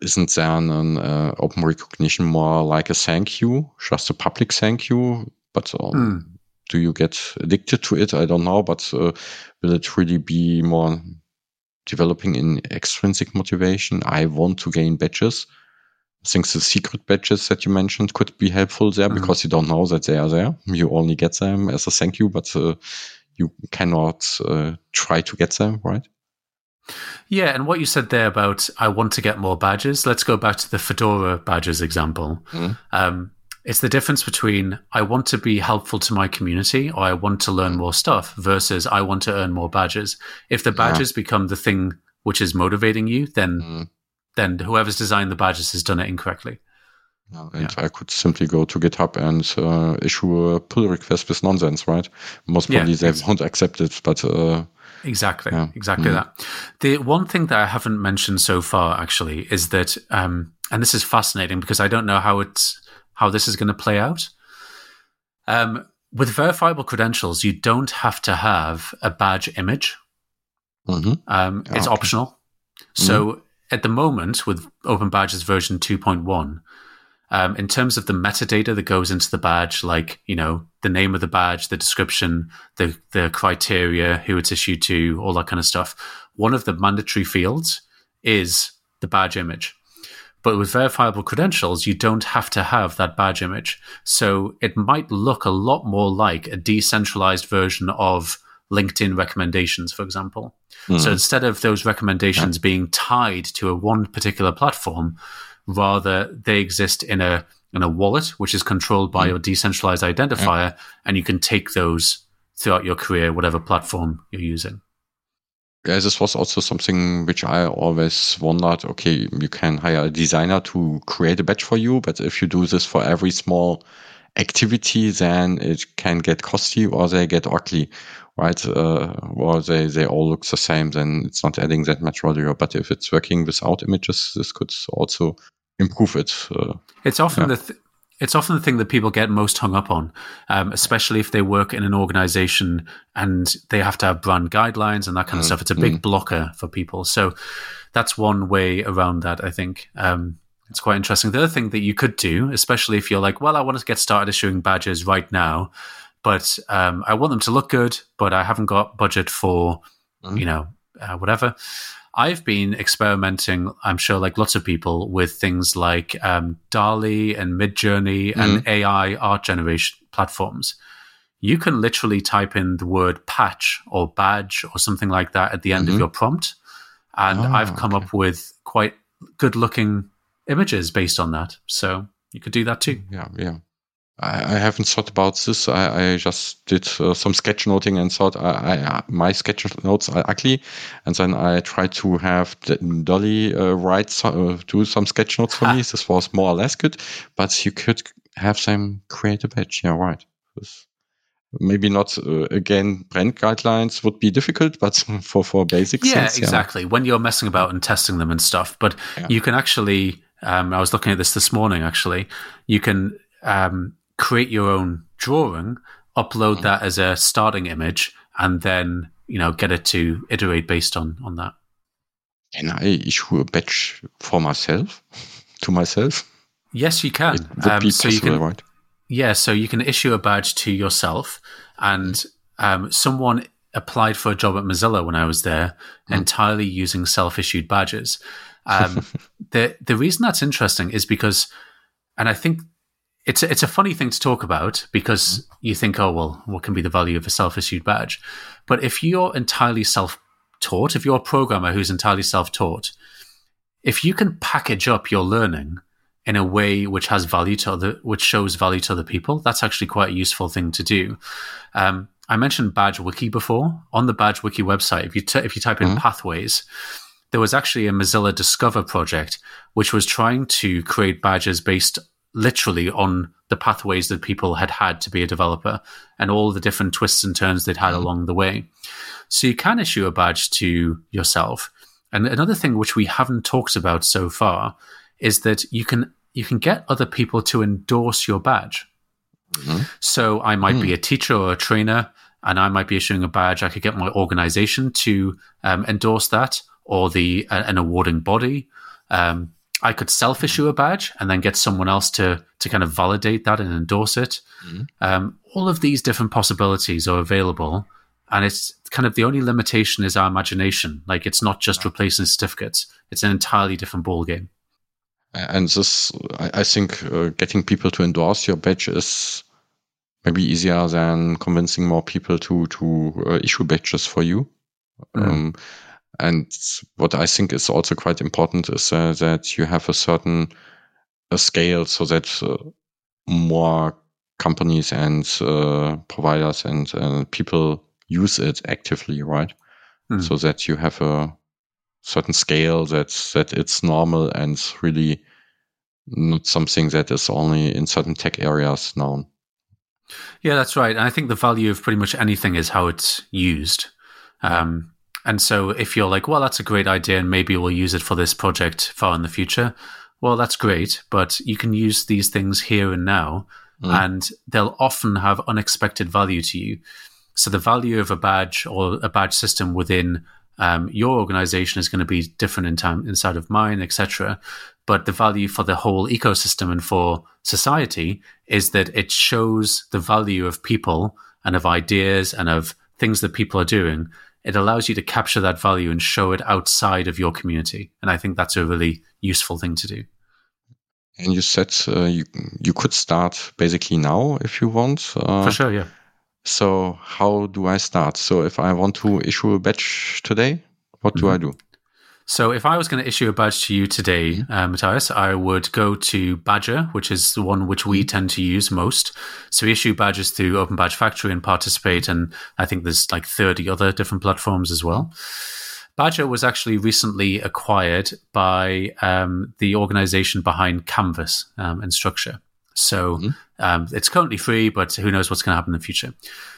isn't there an uh, open recognition more like a thank you, just a public thank you? But um, mm. do you get addicted to it? I don't know. But uh, will it really be more developing in extrinsic motivation? I want to gain badges. I think the secret badges that you mentioned could be helpful there mm. because you don't know that they are there. You only get them as a thank you, but uh, you cannot uh, try to get them, right? Yeah, and what you said there about I want to get more badges. Let's go back to the Fedora badges example. Mm. Um, it's the difference between I want to be helpful to my community or I want to learn mm. more stuff versus I want to earn more badges. If the badges yeah. become the thing which is motivating you, then mm. then whoever's designed the badges has done it incorrectly. and yeah. I could simply go to GitHub and uh, issue a pull request with nonsense, right? Most probably they won't accept it, but uh, Exactly, yeah. exactly mm. that. The one thing that I haven't mentioned so far, actually, is that, um, and this is fascinating because I don't know how it's how this is going to play out. Um, with verifiable credentials, you don't have to have a badge image. Mm-hmm. Um, it's okay. optional. So mm-hmm. at the moment, with Open Badges version 2.1, um, in terms of the metadata that goes into the badge, like you know the name of the badge, the description, the the criteria, who it's issued to, all that kind of stuff. One of the mandatory fields is the badge image. But with verifiable credentials, you don't have to have that badge image. So it might look a lot more like a decentralized version of LinkedIn recommendations, for example. Mm. So instead of those recommendations yeah. being tied to a one particular platform, rather they exist in a in a wallet which is controlled by mm. your decentralized identifier, and you can take those throughout your career, whatever platform you're using. Yeah, this was also something which I always wondered. Okay, you can hire a designer to create a badge for you, but if you do this for every small activity, then it can get costly or they get ugly, right? Uh, or they, they all look the same, then it's not adding that much value. But if it's working without images, this could also improve it. Uh, it's often yeah. the th- it's often the thing that people get most hung up on, um, especially if they work in an organization and they have to have brand guidelines and that kind of mm. stuff. It's a big mm. blocker for people. So that's one way around that, I think. Um, it's quite interesting. The other thing that you could do, especially if you're like, well, I want to get started issuing badges right now, but um, I want them to look good, but I haven't got budget for, mm. you know, uh, whatever. I've been experimenting, I'm sure, like lots of people, with things like um, DALL-E and Midjourney mm. and AI art generation platforms. You can literally type in the word patch or badge or something like that at the end mm-hmm. of your prompt. And oh, I've come okay. up with quite good looking images based on that. So you could do that too. Yeah, yeah. I, I haven't thought about this. I, I just did uh, some sketchnoting and thought I, I, my sketch notes are ugly, and then I tried to have DALL-E uh, write so, uh, do some sketch notes for me. This was more or less good, but you could have them create a badge. Yeah, right. This, maybe not uh, again brand guidelines would be difficult but for for basic yeah exactly yeah. when you're messing about and testing them and stuff but yeah. you can actually um, i was looking at this this morning actually you can um, create your own drawing, upload that as a starting image, and then you know get it to iterate based on on that. Can I issue a badge for myself to myself? Yes, you can. It would um, be so possible, can, right? Yeah, so you can issue a badge to yourself, and um, someone applied for a job at Mozilla when I was there, mm. entirely using self-issued badges. Um, the the reason that's interesting is because, and I think it's a, it's a funny thing to talk about because mm-hmm. you think, oh well, what can be the value of a self-issued badge? But if you're entirely self-taught, if you're a programmer who's entirely self-taught, if you can package up your learning in a way which has value to other, which shows value to other people, that's actually quite a useful thing to do. Um, I mentioned Badge Wiki before. On the Badge Wiki website, if you t- if you type in mm-hmm. pathways, there was actually a Mozilla Discover project which was trying to create badges based literally on the pathways that people had had to be a developer and all the different twists and turns they'd had mm-hmm. along the way. So you can issue a badge to yourself. And another thing which we haven't talked about so far is that you can you can get other people to endorse your badge. Mm-hmm. So I might mm. be a teacher or a trainer, and I might be issuing a badge. I could get my organization to um, endorse that, or the uh, an awarding body. Um, I could self issue a badge and then get someone else to to kind of validate that and endorse it. Mm-hmm. Um, all of these different possibilities are available, and it's kind of the only limitation is our imagination. Like it's not just replacing certificates; it's an entirely different ball game. And this, I, I think, uh, getting people to endorse your badge is maybe easier than convincing more people to to uh, issue badges for you. Mm. Um, and what I think is also quite important is uh, that you have a certain a scale so that uh, more companies and uh, providers and uh, people use it actively, right? Mm. So that you have a certain scale that that it's normal and really not something that is only in certain tech areas known. Yeah, that's right. And I think the value of pretty much anything is how it's used. Um, and so if you're like, well, that's a great idea and maybe we'll use it for this project far in the future, well, that's great. But you can use these things here and now, mm. and they'll often have unexpected value to you. So the value of a badge or a badge system within um, your organization is going to be different in time inside of mine, etc. But the value for the whole ecosystem and for society is that it shows the value of people and of ideas and of things that people are doing it allows you to capture that value and show it outside of your community. And I think that's a really useful thing to do. And you said uh, you you could start basically now if you want. Uh, For sure, yeah. So how do I start? So if I want to issue a batch today, what do mm-hmm. I do? So if I was going to issue a badge to you today, uh, Matthias, I would go to Badgr, which is the one which we tend to use most. So we issue badges through Open Badge Factory and participate, and I think there's like 30 other different platforms as well. Badgr was actually recently acquired by um, the organization behind Canvas um, Instructure. So mm-hmm. um, it's currently free, but who knows what's going to happen in the future.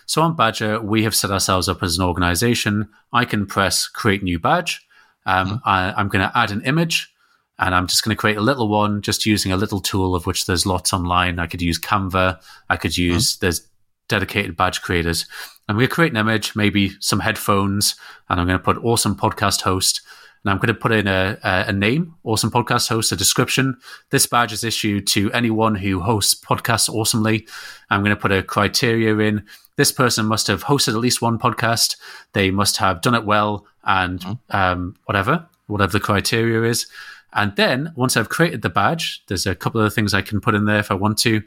So on Badgr, we have set ourselves up as an organization. I can press create new badge um, mm-hmm. I, I'm going to add an image and I'm just going to create a little one just using a little tool of which there's lots online. I could use Canva. I could mm-hmm. use, mm-hmm. there's dedicated badge creators. I'm going to create an image, maybe some headphones, and I'm going to put awesome podcast host. And I'm going to put in a, a, a name, awesome podcast host, a description. This badge is issued to anyone who hosts podcasts awesomely. I'm going to put a criteria in. This person must have hosted at least one podcast. They must have done it well and mm-hmm. um, whatever, whatever the criteria is. And then once I've created the badge, there's a couple of things I can put in there if I want to.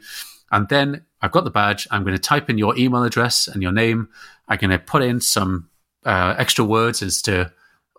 And then I've got the badge. I'm going to type in your email address and your name. I'm going to put in some uh, extra words as to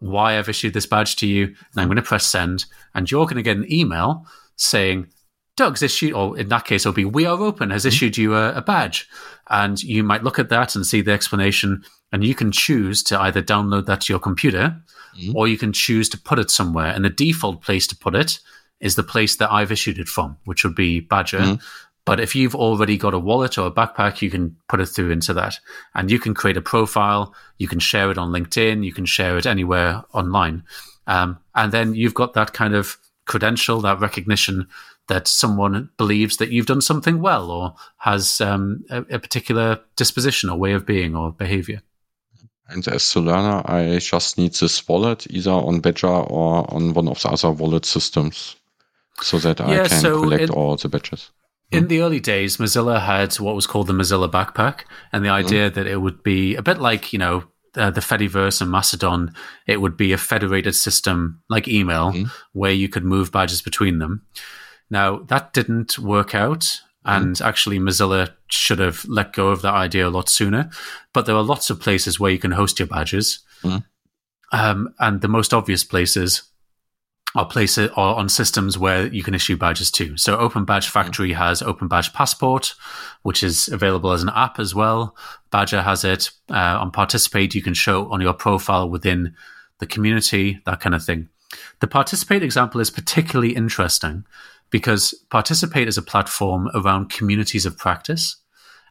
why I've issued this badge to you. And I'm going to press send. And you're going to get an email saying, Doug's issued, or in that case, it'll be We Are Open has mm-hmm. issued you a, a, badge. And you might look at that and see the explanation, and you can choose to either download that to your computer mm-hmm. or you can choose to put it somewhere. And the default place to put it is the place that I've issued it from, which would be Badgr. Mm-hmm. But if you've already got a wallet or a backpack, you can put it through into that. And you can create a profile, you can share it on LinkedIn, you can share it anywhere online. Um, and then you've got that kind of credential, that recognition that someone believes that you've done something well or has um, a, a, particular disposition or way of being or behavior. And as a learner, I just need this wallet either on Badgr or on one of the other wallet systems so that yeah, I can so collect all the badges. In the early days, Mozilla had what was called the Mozilla Backpack, and the hmm. idea mm that it would be a bit like, you know, uh, the Fediverse and Mastodon, it would be a federated system like email mm where you could move badges between them. Now, that didn't work out. And mm. actually, Mozilla should have let go of that idea a lot sooner. But there are lots of places where you can host your badges. Mm. Um, and the most obvious places are places are on systems where you can issue badges too. So Open Badge Factory mm. has Open Badge Passport, which is available as an app as well. Badgr has it uh, on Participate. You can show on your profile within the community, that kind of thing. The Participate example is particularly interesting because Participate is a platform around communities of practice.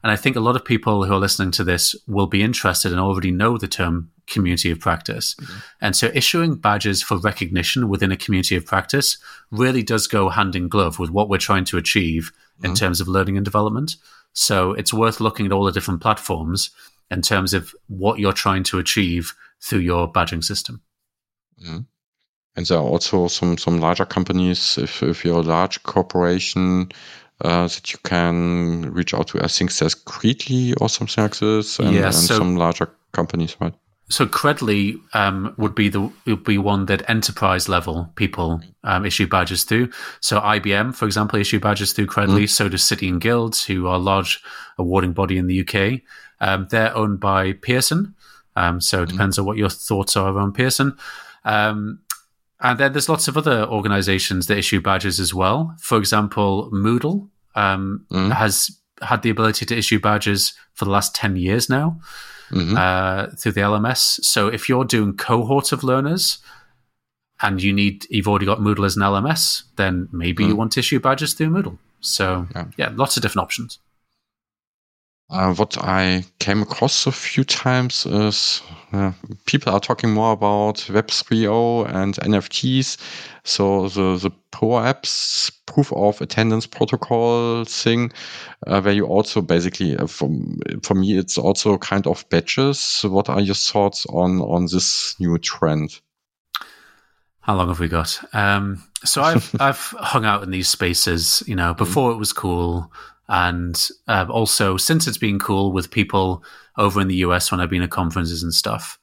And I think a lot of people who are listening to this will be interested and already know the term community of practice. Mm-hmm. And so issuing badges for recognition within a community of practice really does go hand in glove with what we're trying to achieve mm-hmm. in terms of learning and development. So it's worth looking at all the different platforms in terms of what you're trying to achieve through your badging system. Mm-hmm. And there are also some some larger companies. If if you're a large corporation, uh, that you can reach out to. I think there's Credly or something like this, and, yeah, so, and some larger companies, right? So Credly um, would be the would be one that enterprise level people um, issue badges through. So IBM, for example, issue badges through Credly. Mm. So does City and Guilds, who are a large awarding body in the UK. Um, they're owned by Pearson. Um, so it mm. depends mm. on what your thoughts are around Pearson. Um, and then there's lots of other organizations that issue badges as well. For example, Moodle um, mm. has had the ability to issue badges for the last 10 years now mm-hmm. uh, through the LMS. So if you're doing cohorts of learners and you need, you've already got Moodle as an LMS, then maybe mm. you want to issue badges through Moodle. So yeah. yeah, lots of different options. Uh, what I came across a few times is uh, people are talking more about Web 3.0 and NFTs. So the, the POAP proof of attendance protocol thing, uh, where you also basically, uh, from, for me, it's also kind of badges. What are your thoughts on, on this new trend? How long have we got? Um, so I've I've hung out in these spaces, you know, before it was cool and uh, also since it's been cool with people over in the US when I've been at conferences and stuff.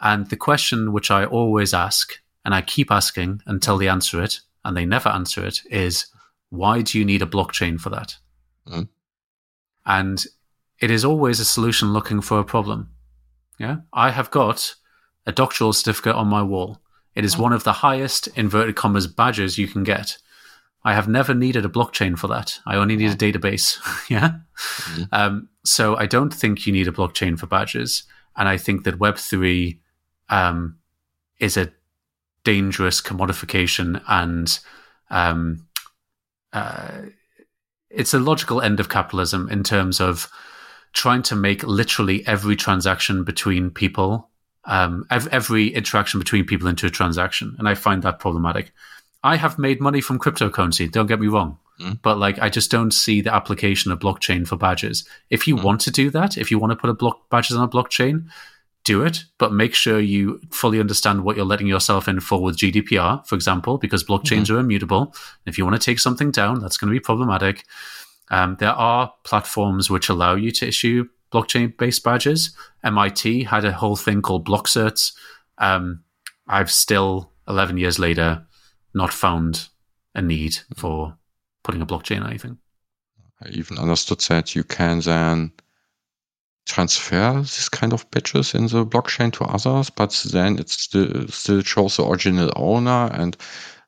And the question which I always ask, and I keep asking until they answer it, and they never answer it, is why do you need a blockchain for that? Mm. And it is always a solution looking for a problem. Yeah, I have got a doctoral certificate on my wall. It is one of the highest inverted commas badges you can get. I have never needed a blockchain for that. I only need a database. yeah. Mm-hmm. Um, so I don't think you need a blockchain for badges. And I think that Web3 um, is a dangerous commodification and um, uh, it's a logical end of capitalism in terms of trying to make literally every transaction between people, um, every interaction between people into a transaction. And I find that problematic. I have made money from cryptocurrency, don't get me wrong. Mm. But like, I just don't see the application of blockchain for badges. If you mm. want to do that, if you want to put a block badges on a blockchain, do it, but make sure you fully understand what you're letting yourself in for with GDPR, for example, because blockchains mm-hmm. are immutable. If you want to take something down, that's going to be problematic. Um, there are platforms which allow you to issue blockchain based badges. MIT had a whole thing called Blockcerts. Um, I've still, 11 years later, not found a need for putting a blockchain on anything. I even understood that you can then transfer this kind of badges in the blockchain to others, but then it still, still shows the original owner. And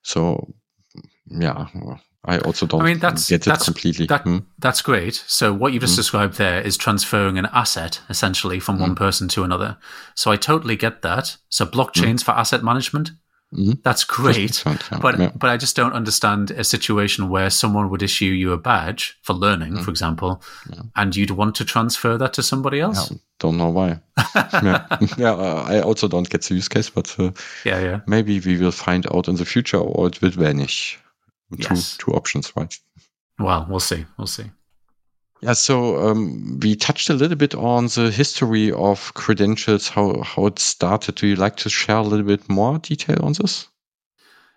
so, yeah, I also don't I mean, that's, get that's, it completely. That, hmm? That's great. So what you just hmm? described there is transferring an asset essentially from hmm? one person to another. So I totally get that. So blockchains for asset management, Mm-hmm. That's great, but yeah. but I just don't understand a situation where someone would issue you a badge for learning, mm-hmm. for example, yeah. and you'd want to transfer that to somebody else. Yeah, don't know why. yeah, yeah uh, I also don't get the use case, but uh, yeah, yeah, maybe we will find out in the future, or it will vanish. Yes. Two two options, right? Well, we'll see. We'll see. Yeah, so um, we touched a little bit on the history of credentials, how how it started. Do you like to share a little bit more detail on this?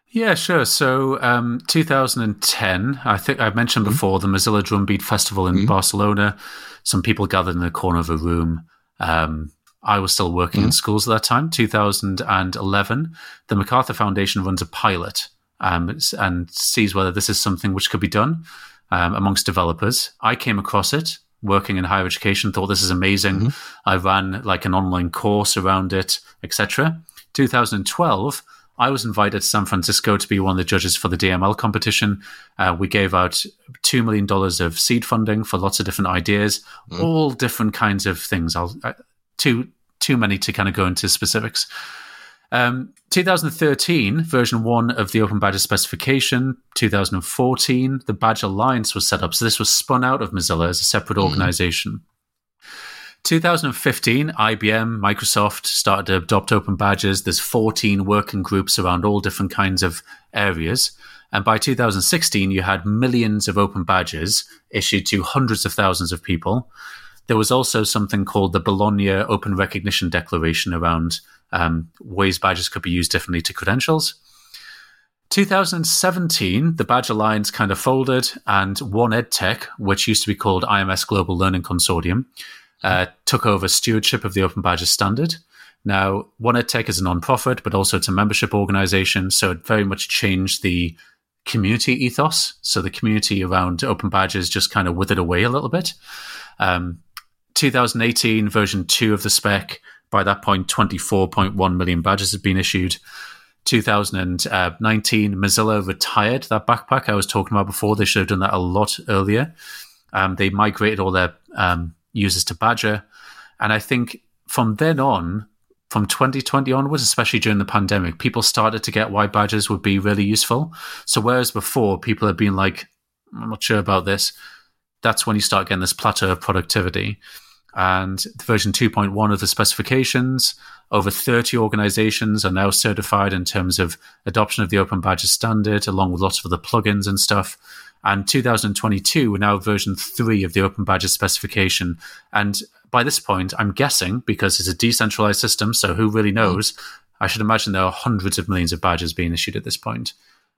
Yeah, sure. So, um, 2010, I think I mentioned mm-hmm. before the Mozilla Drumbeat Festival in mm-hmm. Barcelona. Some people gathered in the corner of a room. Um, I was still working mm-hmm. in schools at that time. 2011, the MacArthur Foundation runs a pilot um, and sees whether this is something which could be done um, amongst developers. I came across it working in higher education, thought this is amazing. Mm-hmm. I ran like an online course around it, etc. 2012, I was invited to San Francisco to be one of the judges for the DML competition. Uh, we gave out $2 million of seed funding for lots of different ideas, mm. all different kinds of things. I'll, uh, too, too many to kind of go into specifics. Um, 2013, version one of the Open Badges specification. 2014, the Badge Alliance was set up. So this was spun out of Mozilla as a separate mm. organization. 2015, IBM, Microsoft started to adopt open badges. There's 14 working groups around all different kinds of areas. And by 2016, you had millions of open badges issued to hundreds of thousands of people. There was also something called the Bologna Open Recognition Declaration around um, ways badges could be used differently to credentials. 2017, the Badge Alliance kind of folded, and One EdTech, which used to be called IMS Global Learning Consortium, uh, took over stewardship of the Open Badges standard. Now, One EdTech is a non-profit, but also it's a membership organization, so it very much changed the community ethos. So the community around Open Badges just kind of withered away a little bit. Um, 2018 version two of the spec by that point, 24.1 million badges had been issued. 2019, Mozilla retired that backpack I was talking about before. They should have done that a lot earlier. Um, they migrated all their um, users to Badgr. And I think from then on, from 2020 onwards, especially during the pandemic, people started to get why badges would be really useful. So whereas before people had been like, I'm not sure about this, that's when you start getting this plateau of productivity and version 2.1 of the specifications. Over 30 organizations are now certified in terms of adoption of the Open Badges standard, along with lots of other plugins and stuff. And 2022, we're now version 3 of the Open Badges specification. And by this point, I'm guessing, because it's a decentralized system, so who really knows? I should imagine there are hundreds of millions of badges being issued at this point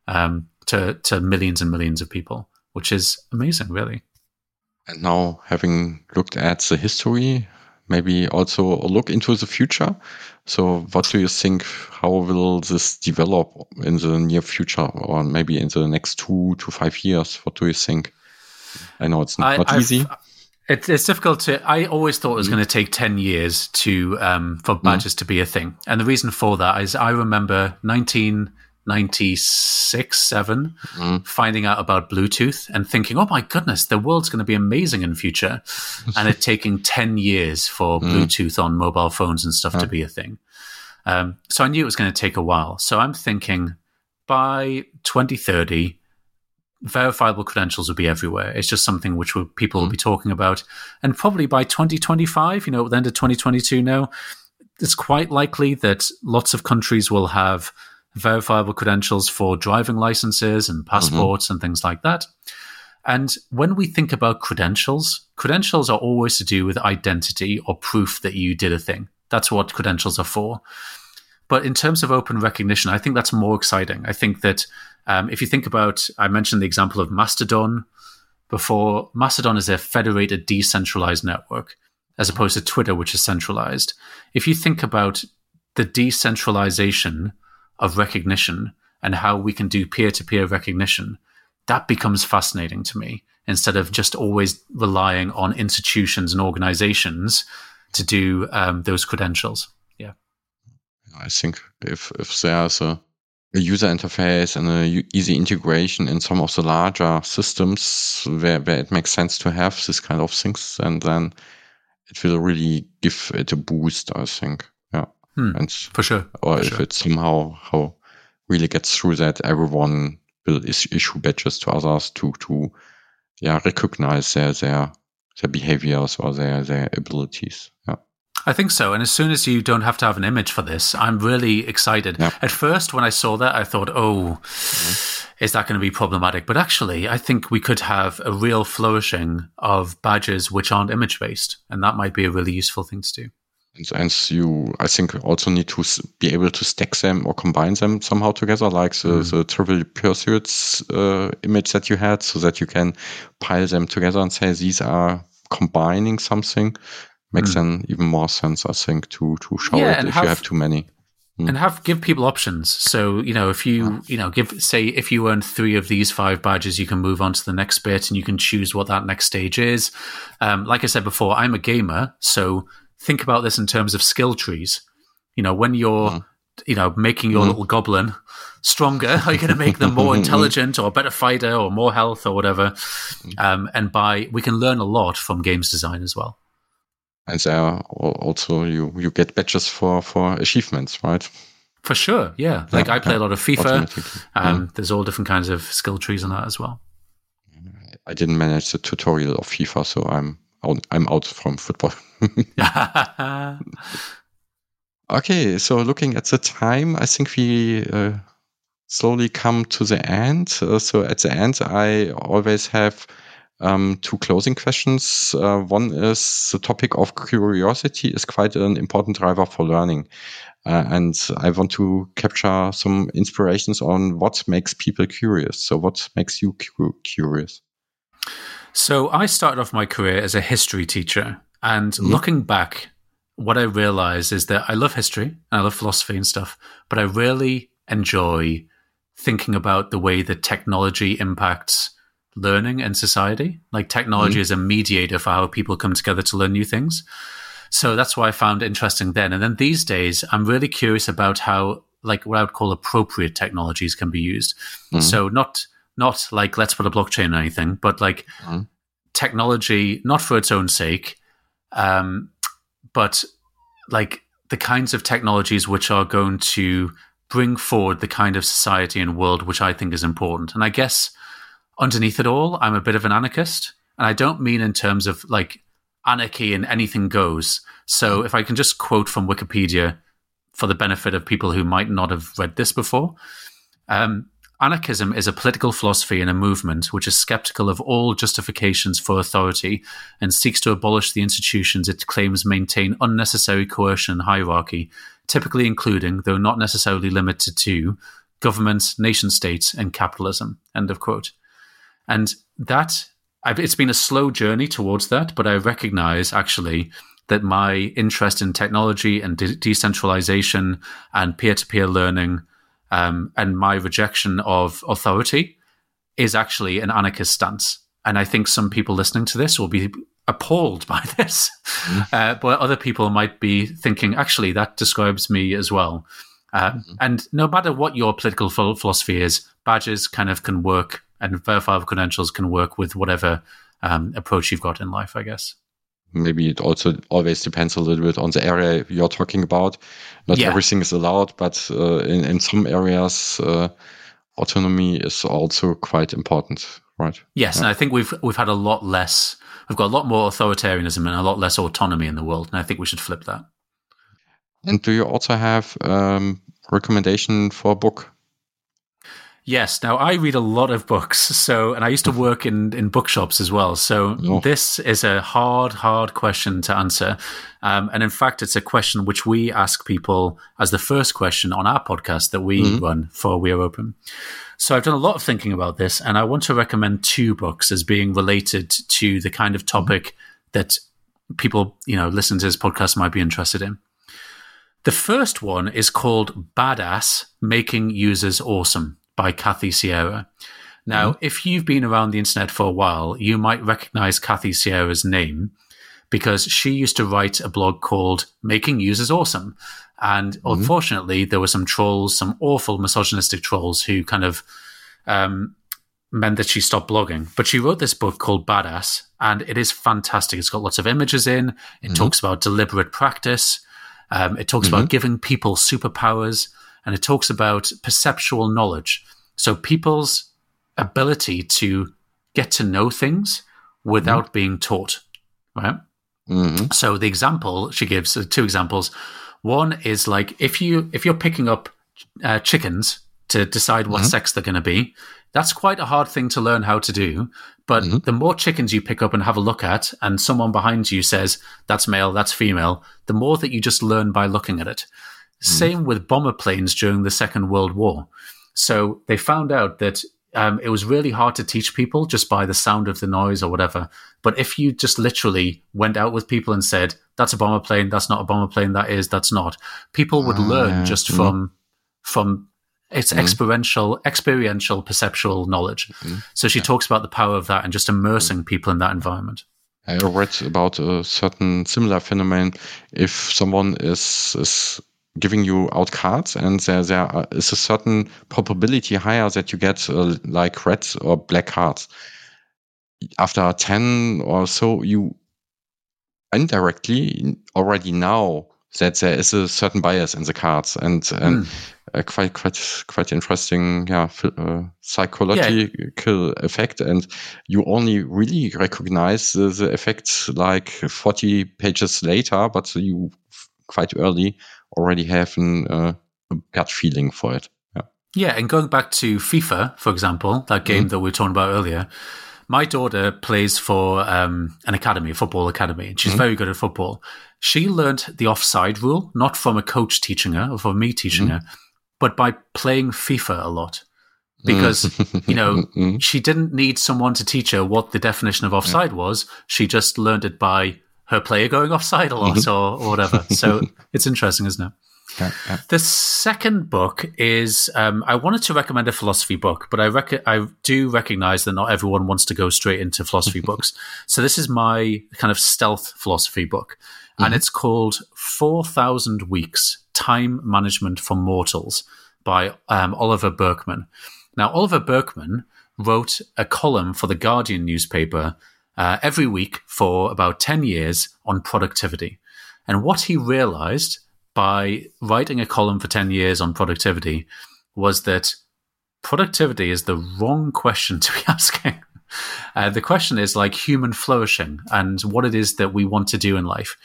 um, to, to millions and millions of people, which is amazing, really. And now, having looked at the history, maybe also a look into the future. So, what do you think? How will this develop in the near future, or maybe in the next two to five years? What do you think? I know it's not, I, easy. It, it's difficult to. I always thought it was mm. going to take ten years to um, for badges mm. to be a thing, and the reason for that is I remember nineteen ninety six seven mm. finding out about Bluetooth and thinking, oh my goodness, the world's going to be amazing in future, and it taking ten years for mm. Bluetooth on mobile phones and stuff to be a thing. Um, so I knew it was going to take a while. So I'm thinking by 2030 verifiable credentials will be everywhere. It's just something which will, people will be talking about. And probably by 2025, you know, at the end of 2022 now, it's quite likely that lots of countries will have verifiable credentials for driving licenses and passports mm-hmm. and things like that. And when we think about credentials, credentials are always to do with identity or proof that you did a thing. That's what credentials are for. But in terms of open recognition, I think that's more exciting. I think that um, if you think about, I mentioned the example of Mastodon before. Mastodon is a federated, decentralized network as opposed to Twitter, which is centralized. If you think about the decentralization of recognition and how we can do peer to peer recognition, that becomes fascinating to me instead of just always relying on institutions and organizations to do um, those credentials. Yeah. I think if, if there's a a user interface and a easy integration in some of the larger systems where, where it makes sense to have this kind of things and then it will really give it a boost i think hmm, and for sure or for if sure. it somehow how really gets through that everyone will is, issue badges to others to to yeah recognize their their their behaviors or their their abilities yeah I think so. And as soon as you don't have to have an image for this, I'm really excited. Yeah. At first, when I saw that, I thought, oh, mm-hmm. is that going to be problematic? But actually, I think we could have a real flourishing of badges which aren't image based. And that might be a really useful thing to do. And, and you, I think, also need to be able to stack them or combine them somehow together, like the, mm. the Trivial Pursuits uh, image that you had, so that you can pile them together and say these are combining something makes mm. then even more sense, I think, to to show yeah, it if have, you have too many. Mm. And have give people options. So, you know, if you, you know, give say if you earn three of these five badges, you can move on to the next bit and you can choose what that next stage is. Um, like I said before, I'm a gamer, so think about this in terms of skill trees. You know, when you're mm. you know, making your mm. little goblin stronger? Are you going to make them more intelligent or a better fighter or more health or whatever? Mm. Um, and by we can learn a lot from games design as well and there also you you get badges for for achievements, right? For sure, yeah. Like yeah, I play yeah, a lot of FIFA. Um, yeah. There's all different kinds of skill trees on that as well. I didn't manage the tutorial of FIFA, so I'm out, I'm out from football. okay, so looking at the time, I think we uh, slowly come to the end. Uh, so at the end, I always have um, two closing questions. Uh, one is the topic of curiosity is quite an important driver for learning. Uh, and I want to capture some inspirations on what makes people curious. So, what makes you cu- curious? So, I started off my career as a history teacher. And mm-hmm. looking back, what I realized is that I love history and I love philosophy and stuff, but I really enjoy thinking about the way that technology impacts learning and society. Like technology mm-hmm. is a mediator for how people come together to learn new things. So that's why I found it interesting then. And then these days, I'm really curious about how, like, what I would call appropriate technologies can be used. Mm-hmm. So not not like let's put a blockchain or anything, but like mm-hmm. technology not for its own sake, um, but like the kinds of technologies which are going to bring forward the kind of society and world which I think is important. And I guess underneath it all, I'm a bit of an anarchist. And I don't mean in terms of like anarchy and anything goes. So if I can just quote from Wikipedia for the benefit of people who might not have read this before. Um, Anarchism is a political philosophy and a movement which is skeptical of all justifications for authority and seeks to abolish the institutions it claims maintain unnecessary coercion and hierarchy, typically including, though not necessarily limited to, governments, nation states, and capitalism. End of quote. And that, it's been a slow journey towards that, but I recognize actually that my interest in technology and de- decentralization and peer to peer learning um, and my rejection of authority is actually an anarchist stance. And I think some people listening to this will be appalled by this. Mm-hmm. Uh, but other people might be thinking, actually, that describes me as well. Uh, mm-hmm. And no matter what your political philosophy is, badges kind of can work and verifiable credentials can work with whatever um, approach you've got in life, I guess. Maybe it also always depends a little bit on the area you're talking about. Not yeah. everything is allowed, but uh, in, in some areas, uh, autonomy is also quite important, right? Yes, yeah. and I think we've we've had a lot less. We've got a lot more authoritarianism and a lot less autonomy in the world, and I think we should flip that. And do you also have um, recommendation for a book? Yes. Now I read a lot of books, so and I used to work in in bookshops as well. So oh. this is a hard, hard question to answer, um, and in fact, it's a question which we ask people as the first question on our podcast that we mm-hmm. run for We Are Open. So I've done a lot of thinking about this, and I want to recommend two books as being related to the kind of topic that people, you know, listen to this podcast might be interested in. The first one is called Badass Making Users Awesome by Kathy Sierra. Now, mm-hmm. if you've been around the internet for a while, you might recognize Kathy Sierra's name because she used to write a blog called Making Users Awesome. And mm-hmm. unfortunately, there were some trolls, some awful misogynistic trolls who kind of um, meant that she stopped blogging. But she wrote this book called Badass, and it is fantastic. It's got lots of images in, it mm-hmm. talks about deliberate practice, um, it talks about mm-hmm. giving people superpowers and it talks about perceptual knowledge. So people's ability to get to know things without mm-hmm. being taught, right? Mm-hmm. So the example she gives, uh, two examples. One is like if you if you're picking up uh, chickens to decide what mm-hmm. sex they're going to be, that's quite a hard thing to learn how to do. But mm-hmm. the more chickens you pick up and have a look at, and someone behind you says that's male, that's female, the more that you just learn by looking at it. Mm. Same with bomber planes during the Second World War. So they found out that um, it was really hard to teach people just by the sound of the noise or whatever. But if you just literally went out with people and said, "That's a bomber plane. That's not a bomber plane. That is. That's not," people would uh, learn just mm. from from its mm. experiential experiential perceptual knowledge. Mm. So she yeah. talks about the power of that and just immersing mm. people in that environment. I read about a certain similar phenomenon. If someone is is giving you out cards, and there there is a certain probability higher that you get uh, like red or black cards. After ten or so, you indirectly already know that there is a certain bias in the cards, and and mm. uh, quite quite quite interesting, yeah, uh, psychological yeah. effect. And you only really recognize the, the effect like forty pages later, but you quite early already have an, uh, a gut feeling for it. Yeah. yeah, and going back to FIFA, for example, that game mm-hmm. that we were talking about earlier, my daughter plays for um, an academy, a football academy, and she's mm-hmm. very good at football. She learned the offside rule not from a coach teaching her or from me teaching mm-hmm. her, but by playing FIFA a lot. Because, mm. you know, mm-hmm. she didn't need someone to teach her what the definition of offside yeah. was. She just learned it by her player going offside a lot mm-hmm. or, or whatever. So it's interesting, isn't it? Yeah, yeah. The second book is um, I wanted to recommend a philosophy book, but I rec- I do recognize that not everyone wants to go straight into philosophy books. So this is my kind of stealth philosophy book, and mm-hmm. it's called Four Thousand Weeks: Time Management for Mortals by um, Oliver Burkeman. Now, Oliver Burkeman wrote a column for the Guardian newspaper uh, every week for about 10 years on productivity. And what he realized by writing a column for 10 years on productivity was that productivity is the wrong question to be asking. Uh, the question is like human flourishing and what it is that we want to do in life.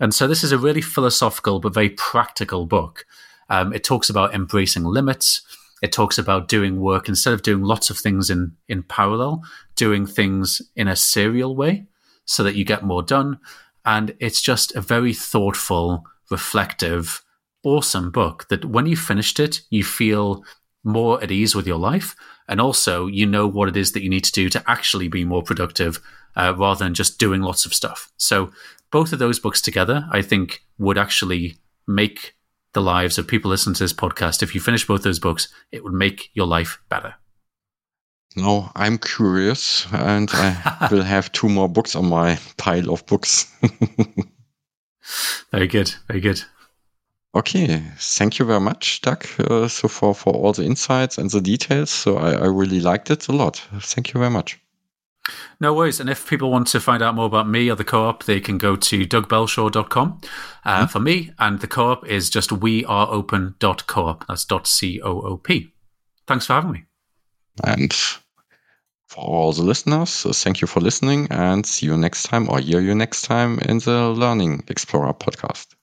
And so this is a really philosophical but very practical book. Um, it talks about embracing limits. It talks about doing work instead of doing lots of things in in parallel, doing things in a serial way so that you get more done. And it's just a very thoughtful, reflective, awesome book that when you finished it, you feel more at ease with your life. And also, you know what it is that you need to do to actually be more productive uh, rather than just doing lots of stuff. So, both of those books together, I think, would actually make the lives of people listening to this podcast, if you finish both those books, it would make your life better. No, I'm curious, and I will have two more books on my pile of books. very good, very good. Okay, thank you very much, Doug. Uh, so for for all the insights and the details, so I, I really liked it a lot. Thank you very much. No worries. And if people want to find out more about me or the co-op, they can go to dougbelshaw.com uh, mm-hmm. for me. And the co-op is just weareopen.coop. That's dot C-O-O-P. Thanks for having me. And for all the listeners, uh, thank you for listening and see you next time or hear you next time in the Learning Explorer podcast.